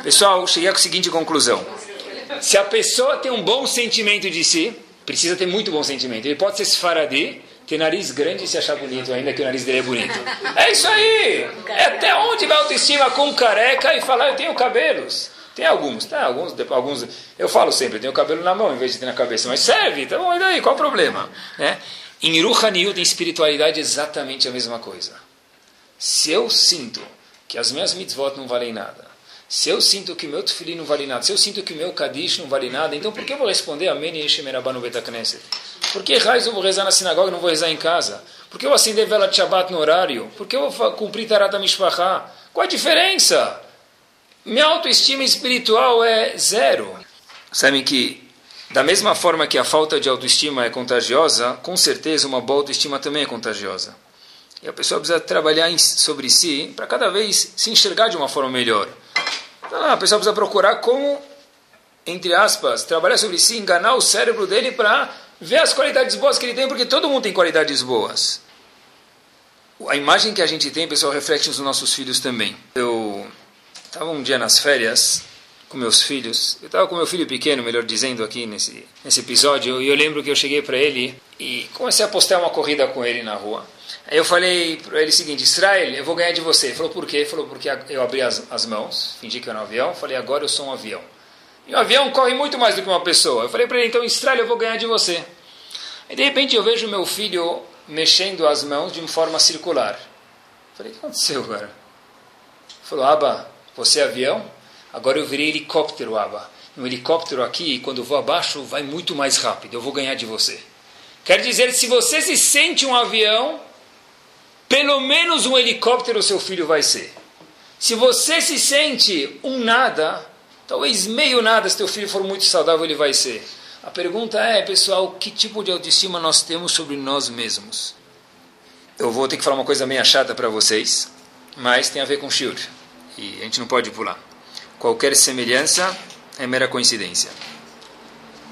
Pessoal, cheguei à seguinte conclusão. Se a pessoa tem um bom sentimento de si, precisa ter muito bom sentimento. Ele pode ser esfaradi, ter nariz grande se achar bonito, ainda que o nariz dele é bonito. É isso aí! É até onde vai a autoestima com careca e falar, eu tenho cabelos. Tem alguns, tá? Alguns, alguns. Eu falo sempre, eu tenho cabelo na mão em vez de ter na cabeça, mas serve, então e daí? Qual o problema? Né? Em Iruhaniut, em espiritualidade, é exatamente a mesma coisa. Se eu sinto que as minhas mitzvot não valem nada, se eu sinto que meu tefilim não vale nada, se eu sinto que meu kadish não vale nada, então por que eu vou responder Amém e Shemerabah no Betakneset? Por que raiz eu vou rezar na sinagoga e não vou rezar em casa? Por que eu acender vela de Shabbat no horário? Por que eu vou cumprir Tarata Mishpachá? Qual a diferença? Minha autoestima espiritual é zero. Sabem que, da mesma forma que a falta de autoestima é contagiosa, com certeza uma boa autoestima também é contagiosa. E a pessoa precisa trabalhar sobre si para cada vez se enxergar de uma forma melhor. Então, a pessoa precisa procurar como, entre aspas, trabalhar sobre si, enganar o cérebro dele para ver as qualidades boas que ele tem, porque todo mundo tem qualidades boas. A imagem que a gente tem, pessoal, reflete nos nossos filhos também. Eu estava um dia nas férias com meus filhos. Eu estava com meu filho pequeno, melhor dizendo, aqui nesse, nesse episódio, e eu lembro que eu cheguei para ele e comecei a postar uma corrida com ele na rua. Aí eu falei para ele o seguinte, Israel, eu vou ganhar de você. Ele falou, por quê? Ele falou, porque eu abri as, as mãos, fingi que era um avião, falei, agora eu sou um avião. E um avião corre muito mais do que uma pessoa. Eu falei para ele, então, Israel, eu vou ganhar de você. E de repente eu vejo meu filho mexendo as mãos de uma forma circular. Eu falei, o que aconteceu agora? Ele falou, Aba, você é avião? Agora eu virei helicóptero, Aba. Um helicóptero aqui, quando eu vou abaixo, vai muito mais rápido. Eu vou ganhar de você. Quer dizer, se você se sente um avião, pelo menos um helicóptero seu filho vai ser. Se você se sente um nada, talvez meio nada, se teu filho for muito saudável, ele vai ser. A pergunta é, pessoal, que tipo de autoestima nós temos sobre nós mesmos? Eu vou ter que falar uma coisa meio chata para vocês, mas tem a ver com Shiur. E a gente não pode pular. Qualquer semelhança é mera coincidência.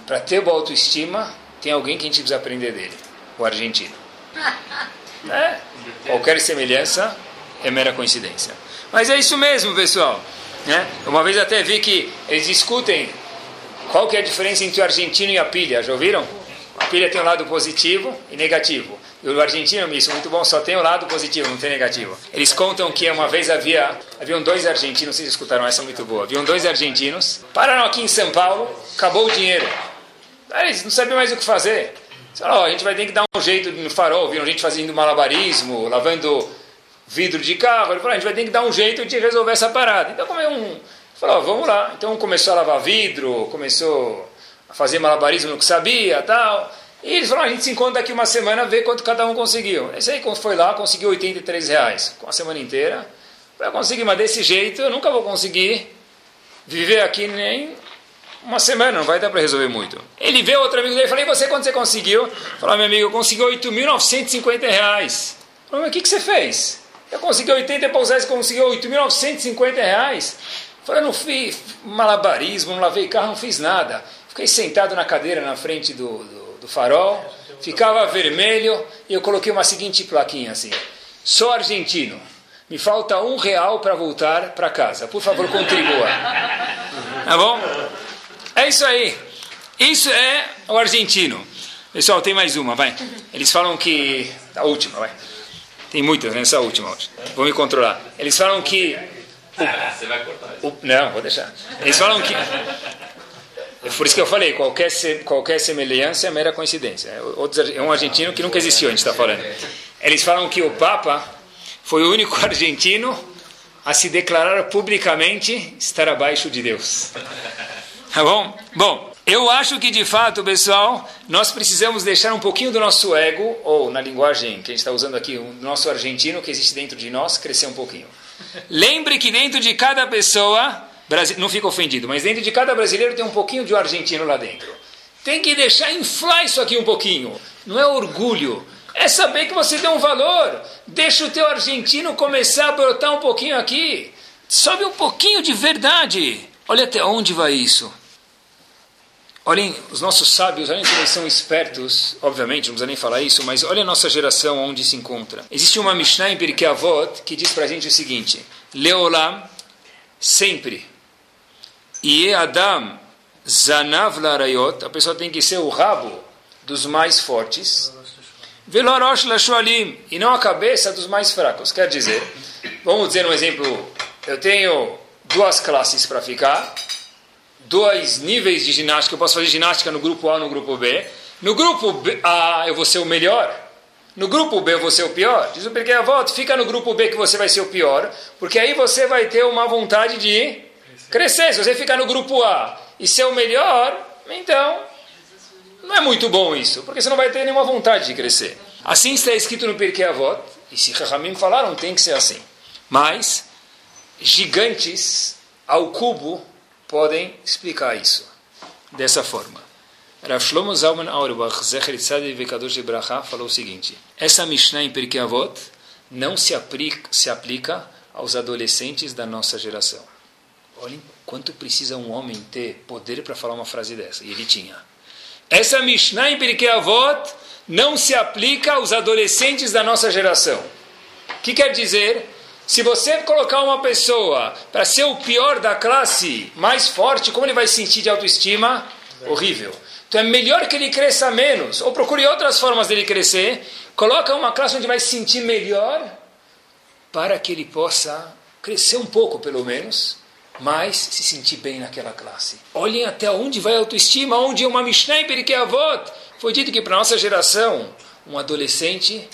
Para ter boa autoestima, tem alguém que a gente precisa aprender dele, o argentino. É? Qualquer semelhança é mera coincidência. Mas é isso mesmo, pessoal. Né? Uma vez até vi que eles discutem qual que é a diferença entre o argentino e a pilha. Já ouviram? A pilha tem um lado positivo e negativo. E o argentino, isso muito bom, só tem o um lado positivo, não tem negativo. Eles contam que uma vez havia haviam dois argentinos, vocês escutaram essa muito boa. Haviam dois argentinos, pararam aqui em São Paulo, acabou o dinheiro. Aí eles não sabiam mais o que fazer. Oh, a gente vai ter que dar um jeito no farol, viram gente fazendo malabarismo, lavando vidro de carro. Ele falou, a gente vai ter que dar um jeito de resolver essa parada. Então, como é um... Falou, vamos lá. Então começou a lavar vidro, começou a fazer malabarismo no que sabia tal. E eles falaram, a gente se encontra daqui uma semana, ver quanto cada um conseguiu. Esse aí foi lá, conseguiu 83 reais com a semana inteira. Para conseguir, mas desse jeito eu nunca vou conseguir viver aqui nem uma semana, não vai dar para resolver muito. Ele vê outro amigo dele e falou, e você quanto você conseguiu? Falou, meu amigo, eu consegui 8.950 reais. Falou, mas o que, que você fez? Eu consegui 80 e poucos reais, consegui 8.950 reais. Falei, eu não fiz malabarismo, não lavei carro, não fiz nada. Fiquei sentado na cadeira na frente do, do, do farol, ficava vermelho e eu coloquei uma seguinte plaquinha assim: Sou argentino, me falta um real para voltar para casa. Por favor, contribua. Tá bom? É isso aí. Isso é o argentino. Pessoal, tem mais uma, vai. Eles falam que. A última, vai. Tem muitas nessa última hoje. Vou me controlar. Eles falam que. Ah, você vai cortar. O, não, vou deixar. Eles falam que. É por isso que eu falei, qualquer, qualquer semelhança é mera coincidência. É, é um argentino que nunca existiu, a gente está falando. Eles falam que o Papa foi o único argentino a se declarar publicamente estar abaixo de Deus. Tá bom? Bom, eu acho que de fato, pessoal, nós precisamos deixar um pouquinho do nosso ego, ou na linguagem que a gente está usando aqui, o nosso argentino que existe dentro de nós, crescer um pouquinho. Lembre que dentro de cada pessoa não fica ofendido, mas dentro de cada brasileiro tem um pouquinho de um argentino lá dentro. Tem que deixar inflar isso aqui um pouquinho. Não é orgulho, é saber que você tem um valor. Deixa o teu argentino começar a brotar um pouquinho aqui. Sobe um pouquinho de verdade. Olha até onde vai isso. Olhem, os nossos sábios, olhem como eles são espertos, obviamente, não precisa nem falar isso, mas olha a nossa geração onde se encontra. Existe uma Mishnah em Pirkei Avot que diz para a gente o seguinte, Leolam, sempre, e Adam Zanav Larayot, a pessoa tem que ser o rabo dos mais fortes, Velorosh Lashualim, e não a cabeça dos mais fracos. Quer dizer, vamos dizer um exemplo, eu tenho duas classes para ficar, dois níveis de ginástica, eu posso fazer ginástica no grupo A no grupo B. No grupo B, A eu vou ser o melhor, no grupo B eu vou ser o pior. Diz o a volta, fica no grupo B que você vai ser o pior, porque aí você vai ter uma vontade de crescer. Se você ficar no grupo A e ser o melhor, então não é muito bom isso, porque você não vai ter nenhuma vontade de crescer. Assim está escrito no Pirkei Avot, e se Rahamim falaram, tem que ser assim. Mas gigantes ao cubo podem explicar isso dessa forma. Rav Shlomo Zalman Auerbach, Zecher Tzadei Vekadosh Bracha, falou o seguinte: essa Mishnah em Pirkei Avot não se aplica, se aplica aos adolescentes da nossa geração. Olhem quanto precisa um homem ter poder para falar uma frase dessa. E ele tinha. Essa Mishnah em Pirkei Avot não se aplica aos adolescentes da nossa geração. O que quer dizer? Se você colocar uma pessoa para ser o pior da classe, mais forte, como ele vai se sentir de autoestima? Horrível. Então é melhor que ele cresça menos, ou procure outras formas dele crescer. Coloca uma classe onde vai se sentir melhor, para que ele possa crescer um pouco, pelo menos, mas se sentir bem naquela classe. Olhem até onde vai a autoestima, onde uma Mishnah em Avot foi dito que para nossa geração, um adolescente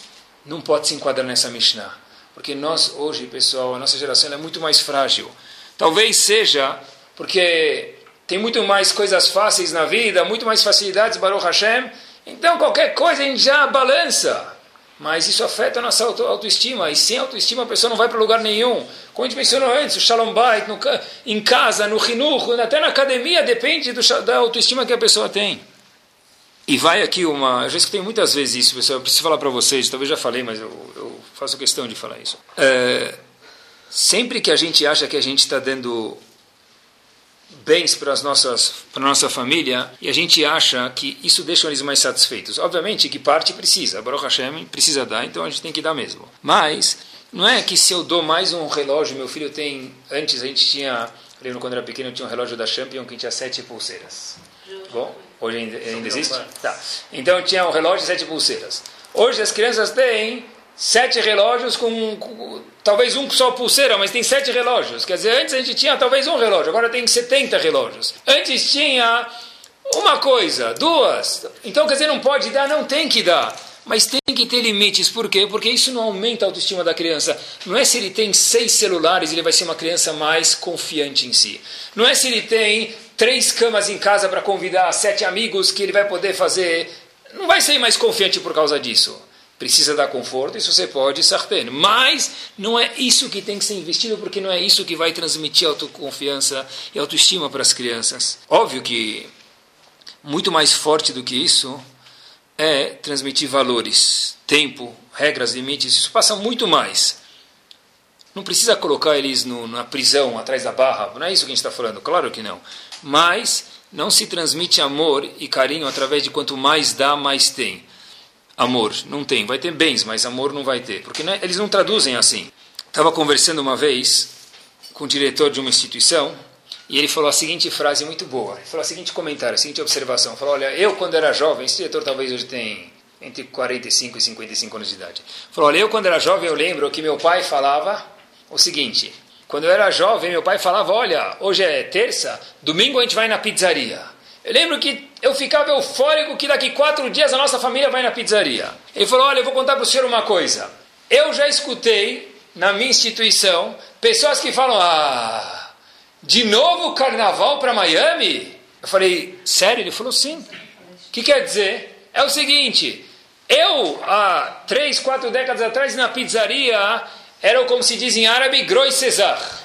não pode se enquadrar nessa Mishnah. Porque nós, hoje, pessoal, a nossa geração é muito mais frágil. Talvez seja porque tem muito mais coisas fáceis na vida, muito mais facilidades, Baruch Hashem. Então, qualquer coisa a gente já balança. Mas isso afeta a nossa autoestima. E sem autoestima a pessoa não vai para lugar nenhum. Como a gente mencionou antes, o Shalom Bait, no, em casa, no Hinuch, até na academia, depende do, da autoestima que a pessoa tem. E vai aqui uma. Eu já escutei muitas vezes isso, pessoal. Eu preciso falar para vocês, talvez já falei, mas eu, eu faço questão de falar isso. É, sempre que a gente acha que a gente está dando bens para as nossas para nossa família e a gente acha que isso deixa eles mais satisfeitos. Obviamente que parte precisa, Baruch Hashem precisa dar, então a gente tem que dar mesmo. Mas não é que se eu dou mais um relógio, meu filho tem antes a gente tinha, lembro quando era pequeno, tinha um relógio da Champion que tinha sete pulseiras. Bom, Hoje ainda, ainda existe? Tá. Então tinha um relógio de sete pulseiras. Hoje as crianças têm sete relógios com, com, talvez um só pulseira, mas tem sete relógios. Quer dizer, antes a gente tinha talvez um relógio, agora tem 70 relógios. Antes tinha uma coisa, duas. Então quer dizer, não pode dar, não tem que dar. Mas tem que ter limites, por quê? Porque isso não aumenta a autoestima da criança. Não é se ele tem seis celulares, ele vai ser uma criança mais confiante em si. Não é se ele tem três camas em casa para convidar sete amigos que ele vai poder fazer. Não vai ser mais confiante por causa disso. Precisa dar conforto, isso você pode, sartén. Mas não é isso que tem que ser investido, porque não é isso que vai transmitir autoconfiança e autoestima para as crianças. Óbvio que muito mais forte do que isso é transmitir valores, tempo, regras, limites. Isso passa muito mais. Não precisa colocar eles no, na prisão, atrás da barra. Não é isso que a gente está falando. Claro que não. Mas não se transmite amor e carinho através de quanto mais dá, mais tem. Amor não tem. Vai ter bens, mas amor não vai ter. Porque né, eles não traduzem assim. Estava conversando uma vez com o diretor de uma instituição e ele falou a seguinte frase muito boa. Ele falou a seguinte comentário, a seguinte observação. Falou, olha, eu quando era jovem, esse diretor talvez hoje tem entre 45 e 55 anos de idade. Falou, olha, eu quando era jovem eu lembro que meu pai falava o seguinte. Quando eu era jovem, meu pai falava, olha, hoje é terça, domingo a gente vai na pizzaria. Eu lembro que eu ficava eufórico que daqui quatro dias a nossa família vai na pizzaria. Ele falou, olha, eu vou contar para o senhor uma coisa. Eu já escutei na minha instituição pessoas que falam, ah de novo carnaval para Miami? Eu falei, sério? Ele falou, sim. O que quer dizer? É o seguinte, eu, há três, quatro décadas atrás, na pizzaria, era como se diz em árabe, Groi Cesar.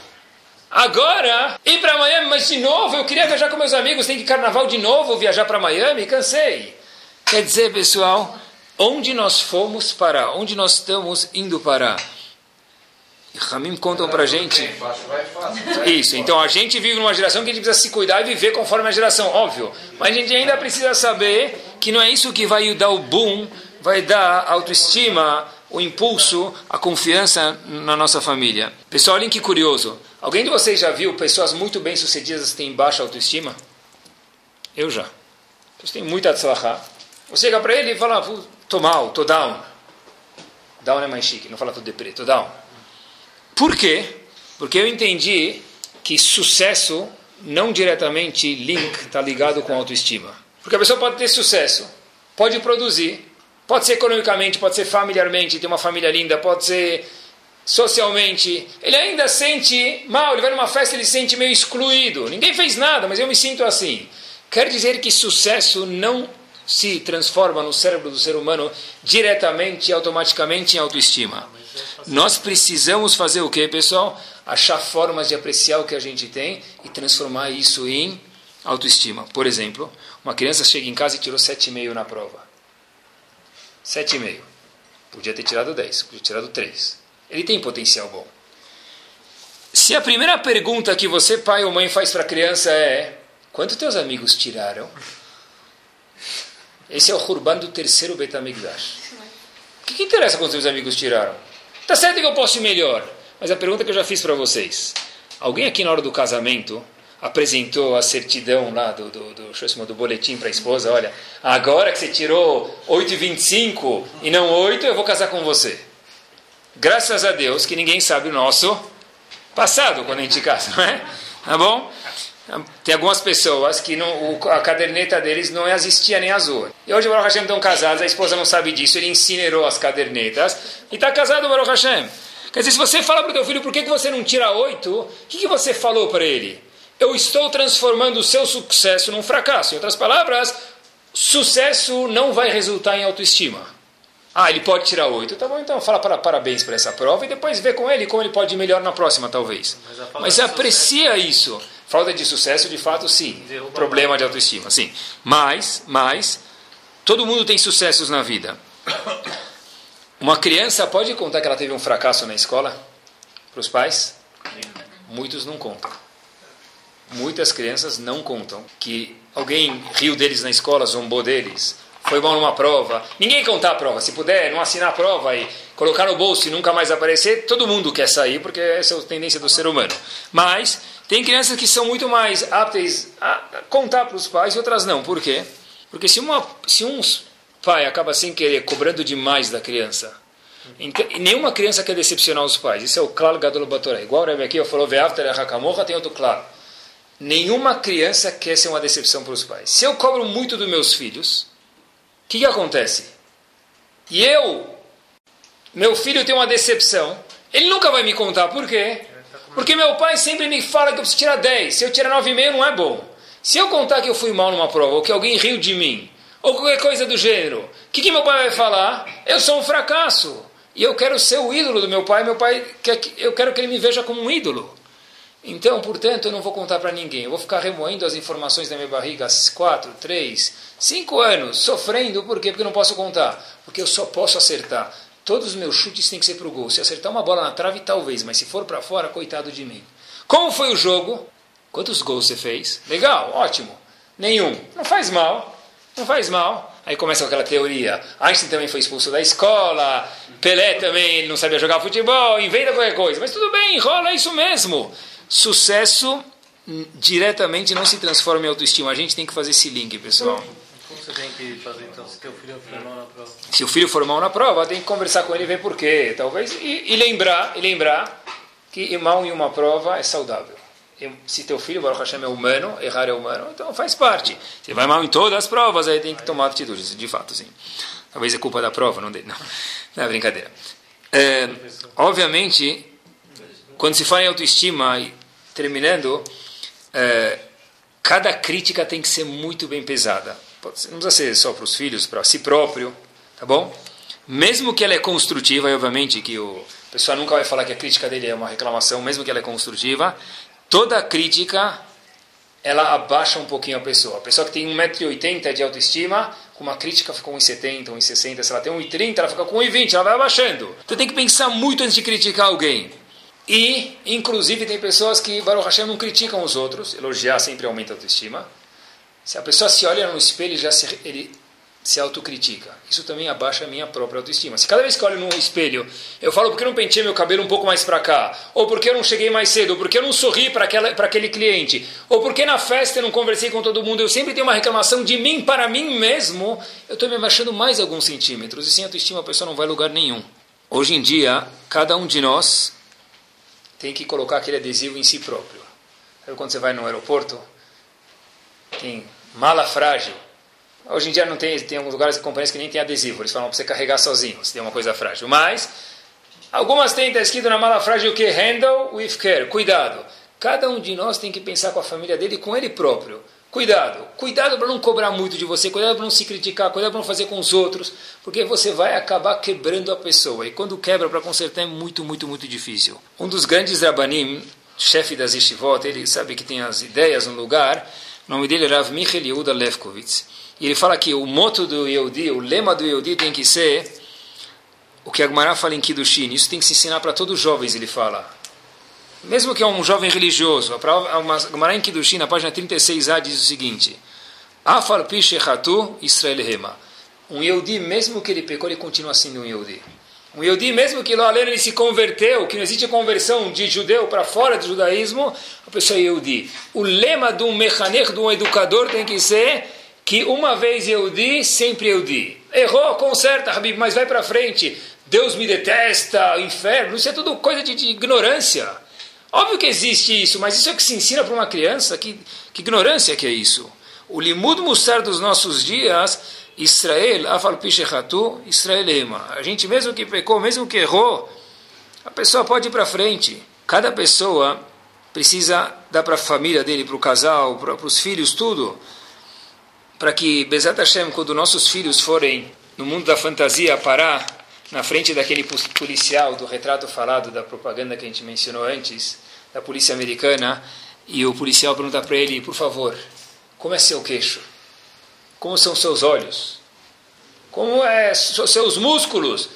Agora, ir para Miami, mas de novo, eu queria viajar com meus amigos, tem que carnaval de novo, viajar para Miami, cansei. Quer dizer, pessoal, onde nós fomos parar, onde nós estamos indo parar? Ramim contam para a gente. Isso, então a gente vive numa geração que a gente precisa se cuidar e viver conforme a geração, óbvio. Mas a gente ainda precisa saber que não é isso que vai dar o boom, vai dar a autoestima, o impulso, a confiança na nossa família. Pessoal, olhem que curioso. Alguém de vocês já viu pessoas muito bem-sucedidas que têm baixa autoestima? Eu já. Vocês têm muita tzlachá. Você chega para ele e fala, tô mal, tô down. Down é mais chique, não fala tô deprê, tô down. Por quê? Porque eu entendi que sucesso não diretamente link está ligado com autoestima. Porque a pessoa pode ter sucesso, pode produzir, pode ser economicamente, pode ser familiarmente, ter uma família linda, pode ser socialmente. Ele ainda sente mal, ele vai numa festa ele se sente meio excluído. Ninguém fez nada, mas eu me sinto assim. Quer dizer que sucesso não se transforma no cérebro do ser humano diretamente e automaticamente em autoestima. Nós precisamos fazer o que, pessoal? Achar formas de apreciar o que a gente tem e transformar isso em autoestima. Por exemplo, uma criança chega em casa e tirou 7,5 na prova. 7,5. Podia ter tirado 10, podia ter tirado 3. Ele tem potencial bom. Se a primeira pergunta que você, pai ou mãe, faz para a criança é: quanto teus amigos tiraram? Esse é o Urban do terceiro Betamigdash. O que, que interessa quantos seus amigos tiraram? Tá certo que eu posso ir melhor, mas a pergunta que eu já fiz para vocês: alguém aqui na hora do casamento apresentou a certidão lá do, do, do, do boletim para a esposa? Olha, agora que você tirou 8,25 e não 8, eu vou casar com você. Graças a Deus que ninguém sabe o nosso passado quando a gente casa, não é? Tá bom? Tem algumas pessoas que não, a caderneta deles não existia nem azul. E hoje o Baruch Hashem estão casados, a esposa não sabe disso, ele incinerou as cadernetas e está casado o Baruch Hashem. Quer dizer, se você fala para o teu filho por que, que você não tira oito, o que, que você falou para ele? Eu estou transformando o seu sucesso num fracasso. Em outras palavras, sucesso não vai resultar em autoestima. Ah, ele pode tirar oito. Tá bom, então fala para, parabéns para essa prova e depois vê com ele como ele pode ir melhor na próxima, talvez. Mas, Mas aprecia isso. Falta de sucesso, de fato, sim. Problema de autoestima, sim. Mas, mas, todo mundo tem sucessos na vida. Uma criança pode contar que ela teve um fracasso na escola para os pais? Muitos não contam. Muitas crianças não contam que alguém riu deles na escola, zombou deles, foi mal numa prova. Ninguém contar a prova. Se puder, não assinar a prova e colocar no bolso e nunca mais aparecer, todo mundo quer sair, porque essa é a tendência do ser humano. Mas tem crianças que são muito mais aptas a contar para os pais e outras não. Por quê? Porque se, uma, se um pai acaba sem querer cobrando demais da criança, então, nenhuma criança quer decepcionar os pais. Isso é o claro Gadol Batorá. Igual o Rebbe aqui falou, tem outro claro. Nenhuma criança quer ser uma decepção para os pais. Se eu cobro muito dos meus filhos, que, que acontece? e eu, meu filho tem uma decepção, ele nunca vai me contar. Por quê? Porque meu pai sempre me fala que eu preciso tirar 10. Se eu tirar 9,5 não é bom. Se eu contar que eu fui mal numa prova, ou que alguém riu de mim, ou qualquer coisa do gênero, o que, que meu pai vai falar? Eu sou um fracasso. E eu quero ser o ídolo do meu pai. Meu pai quer que, eu quero que ele me veja como um ídolo. Então, portanto, eu não vou contar para ninguém. Eu vou ficar remoendo as informações da minha barriga há 4, 3, 5 anos, sofrendo. Por quê? Porque eu não posso contar. Porque eu só posso acertar. Todos os meus chutes têm que ser para o gol. Se acertar uma bola na trave, talvez. Mas se for para fora, coitado de mim. Como foi o jogo? Quantos gols você fez? Legal, ótimo. Nenhum. Não faz mal. Não faz mal. Aí começa aquela teoria. Einstein também foi expulso da escola. Pelé também não sabia jogar futebol. Inventa qualquer coisa. Mas tudo bem, enrola isso mesmo. Sucesso hum, diretamente não se transforma em autoestima. A gente tem que fazer esse link, pessoal. Como você tem que fazer então se teu filho for mal na prova? Se o filho for mal na prova, tem que conversar com ele e ver por quê. Talvez. E, e lembrar, e lembrar que mal em uma prova é saudável. E se teu filho, Baruch Hashem, é humano, errar é humano, então faz parte. Se vai mal em todas as provas, aí tem que tomar atitudes, de fato, sim. Talvez é culpa da prova, não dele. Não, não é brincadeira. É, obviamente, quando se fala em autoestima, terminando, é, cada crítica tem que ser muito bem pesada. Não precisa ser só para os filhos, para si próprio, tá bom? Mesmo que ela é construtiva, e obviamente que o pessoal nunca vai falar que a crítica dele é uma reclamação, mesmo que ela é construtiva, toda crítica ela abaixa um pouquinho a pessoa. A pessoa que tem 1,80m de autoestima, com uma crítica fica 1,70m, 1,60m, se ela tem 1,30m, ela fica com 1,20m, ela vai abaixando. Então tem que pensar muito antes de criticar alguém. E, inclusive, tem pessoas que, Baruch Hashem, não criticam os outros, elogiar sempre aumenta a autoestima. Se a pessoa se olha no espelho, já se, ele se autocritica. Isso também abaixa a minha própria autoestima. Se cada vez que eu olho no espelho, eu falo porque eu não pentei meu cabelo um pouco mais para cá, ou porque eu não cheguei mais cedo, ou porque eu não sorri para aquele cliente, ou porque na festa eu não conversei com todo mundo, eu sempre tenho uma reclamação de mim para mim mesmo, eu estou me abaixando mais alguns centímetros. E sem autoestima a pessoa não vai a lugar nenhum. Hoje em dia, cada um de nós tem que colocar aquele adesivo em si próprio. Sabe quando você vai no aeroporto? Tem mala frágil Hoje em dia não tem, tem alguns lugares que companhias que nem tem adesivo, eles falam para você carregar sozinho, se tem uma coisa frágil. Mas, algumas têm, está escrito na mala frágil que handle with care, cuidado. Cada um de nós tem que pensar com a família dele e com ele próprio. Cuidado, cuidado para não cobrar muito de você, cuidado para não se criticar, cuidado para não fazer com os outros, porque você vai acabar quebrando a pessoa. E quando quebra para consertar é muito, muito, muito difícil. Um dos grandes Rabanim, chefe das Yeshivot, ele sabe que tem as ideias no lugar, o nome dele é Rav Michel Yehuda Levkovitz. E ele fala que o moto do Yehudi, o lema do Yehudi tem que ser o que a Gemara fala em Kiddushin. Isso tem que se ensinar para todos os jovens, ele fala. Mesmo que é um jovem religioso. A Gemara em Kiddushin, na página 36a, diz o seguinte. Afal Pishechatu Israel Rema. Um Yehudi, mesmo que ele pecou, ele continua sendo um Yehudi. Um Yehudi, mesmo que lá ele se converteu, que não existe conversão de judeu para fora do judaísmo, a pessoa é Yehudi. O lema de um mechaner, de um educador, tem que ser que uma vez eu di, sempre eu di. Errou, conserta, Habib, mas vai para frente. Deus me detesta, inferno, isso é tudo coisa de, de, ignorância. Óbvio que existe isso, mas isso é o que se ensina para uma criança. Que, que ignorância que é isso? O limud musar dos nossos dias, Israel, afal pichechatu, Israel ema. A gente mesmo que pecou, mesmo que errou, a pessoa pode ir para frente. Cada pessoa precisa dar para a família dele, para o casal, para os filhos, tudo para que, Bezat Hashem, quando nossos filhos forem no mundo da fantasia parar na frente daquele policial do retrato falado da propaganda que a gente mencionou antes, da polícia americana, e o policial pergunta para ele, por favor, como é seu queixo? Como são seus olhos? Como é seus músculos?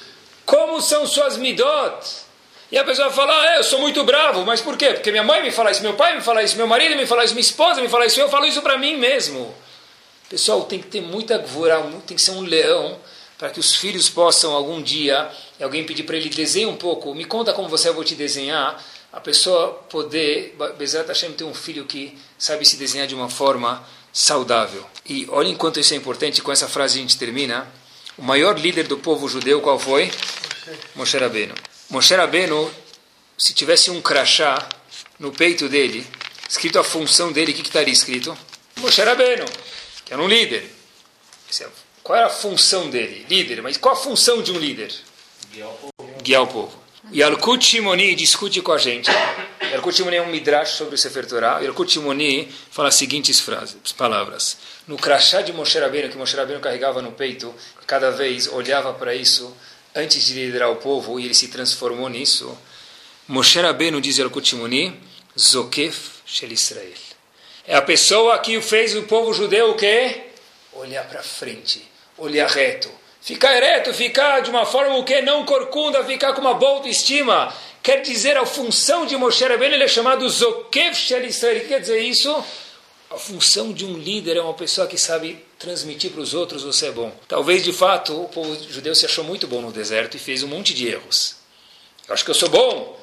Como são suas midot? E a pessoa fala, ah, eu sou muito bravo, mas por quê? Porque minha mãe me fala isso, meu pai me fala isso, meu marido me fala isso, minha esposa me fala isso, eu falo isso para mim mesmo. Pessoal, tem que ter muita gvura, tem que ser um leão para que os filhos possam algum dia, alguém pedir para ele desenhar um pouco, me conta como você eu vou te desenhar, a pessoa poder, Bezerra Hashem ter um filho que sabe se desenhar de uma forma saudável. E olha enquanto isso é importante, com essa frase a gente termina. O maior líder do povo judeu qual foi? Moshe Rabbeinu. Moshe Rabbeinu, se tivesse um crachá no peito dele, escrito a função dele, o que, que estaria escrito? Moshe Rabbeinu que era um líder. Esse é Qual era a função dele? Líder, mas qual a função de um líder? Guiar o povo. E Alkut Shimoni discute com a gente. Yalkut Shimoni é um midrash sobre o Sefer Torah. Yalkut Shimoni fala as seguintes frases, palavras. No crachá de Moshe Rabbeinu, que Moshe Rabbeinu carregava no peito, cada vez olhava para isso antes de liderar o povo e ele se transformou nisso. Moshe Rabbeinu, diz Yalkut Shimoni, Zokef Shel Israel. É a pessoa que fez o povo judeu o quê? Olhar para frente, olhar reto Ficar ereto, ficar de uma forma o que não corcunda, ficar com uma boa autoestima. Quer dizer, a função de Moshe Rabbeinu ele é chamado Zokev Shel Israel. O que quer dizer isso? A função de um líder é uma pessoa que sabe transmitir para os outros você é bom. Talvez, de fato, o povo judeu se achou muito bom no deserto e fez um monte de erros. Eu acho que eu sou bom.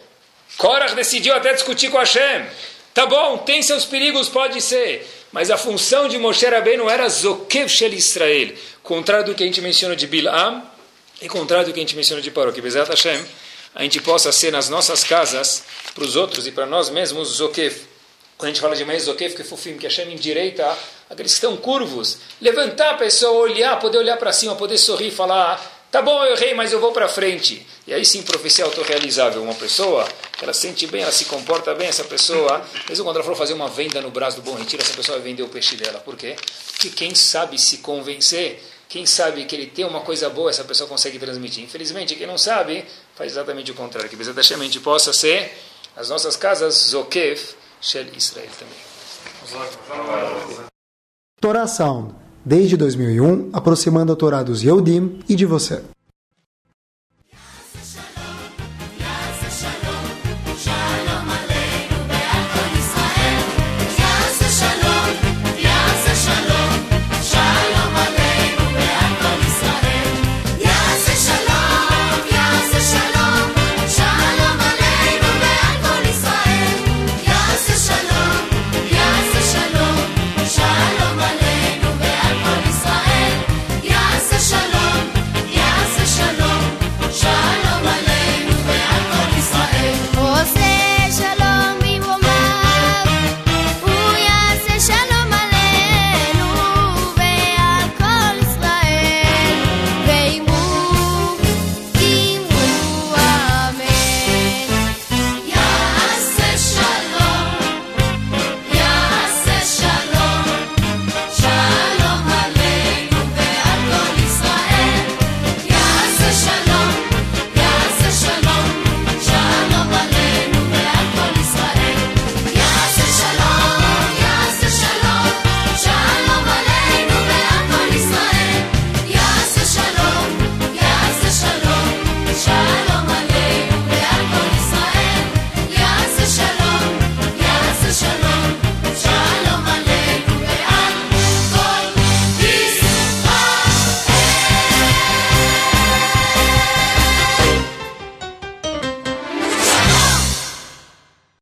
Korach decidiu até discutir com Hashem. Tá bom, tem seus perigos, pode ser. Mas a função de Moshe Rabbeinu era Zokev Shel Israel. Contrário do que a gente menciona de Bilam e contrário do que a gente menciona de Paró. Que Bezat Hashem, a gente possa ser nas nossas casas, para os outros e para nós mesmos, Zokev. Quando a gente fala de mais Zokev, que Fufim, que Hashem endireita aqueles que estão curvos. Levantar a pessoa, olhar, poder olhar para cima, poder sorrir, falar Tá bom, eu errei, mas eu vou para frente. E aí sim, profecia autorrealizável. Uma pessoa, ela sente bem, ela se comporta bem, essa pessoa, mesmo quando ela for fazer uma venda no braço do Bom Retiro, essa pessoa vai vender o peixe dela. Por quê? Porque quem sabe se convencer, quem sabe que ele tem uma coisa boa, essa pessoa consegue transmitir. Infelizmente, quem não sabe, faz exatamente o contrário. Que gente possa ser, as nossas casas, Zokev, Shel Israel também. Sound desde 2001, aproximando a Torá dos e de você.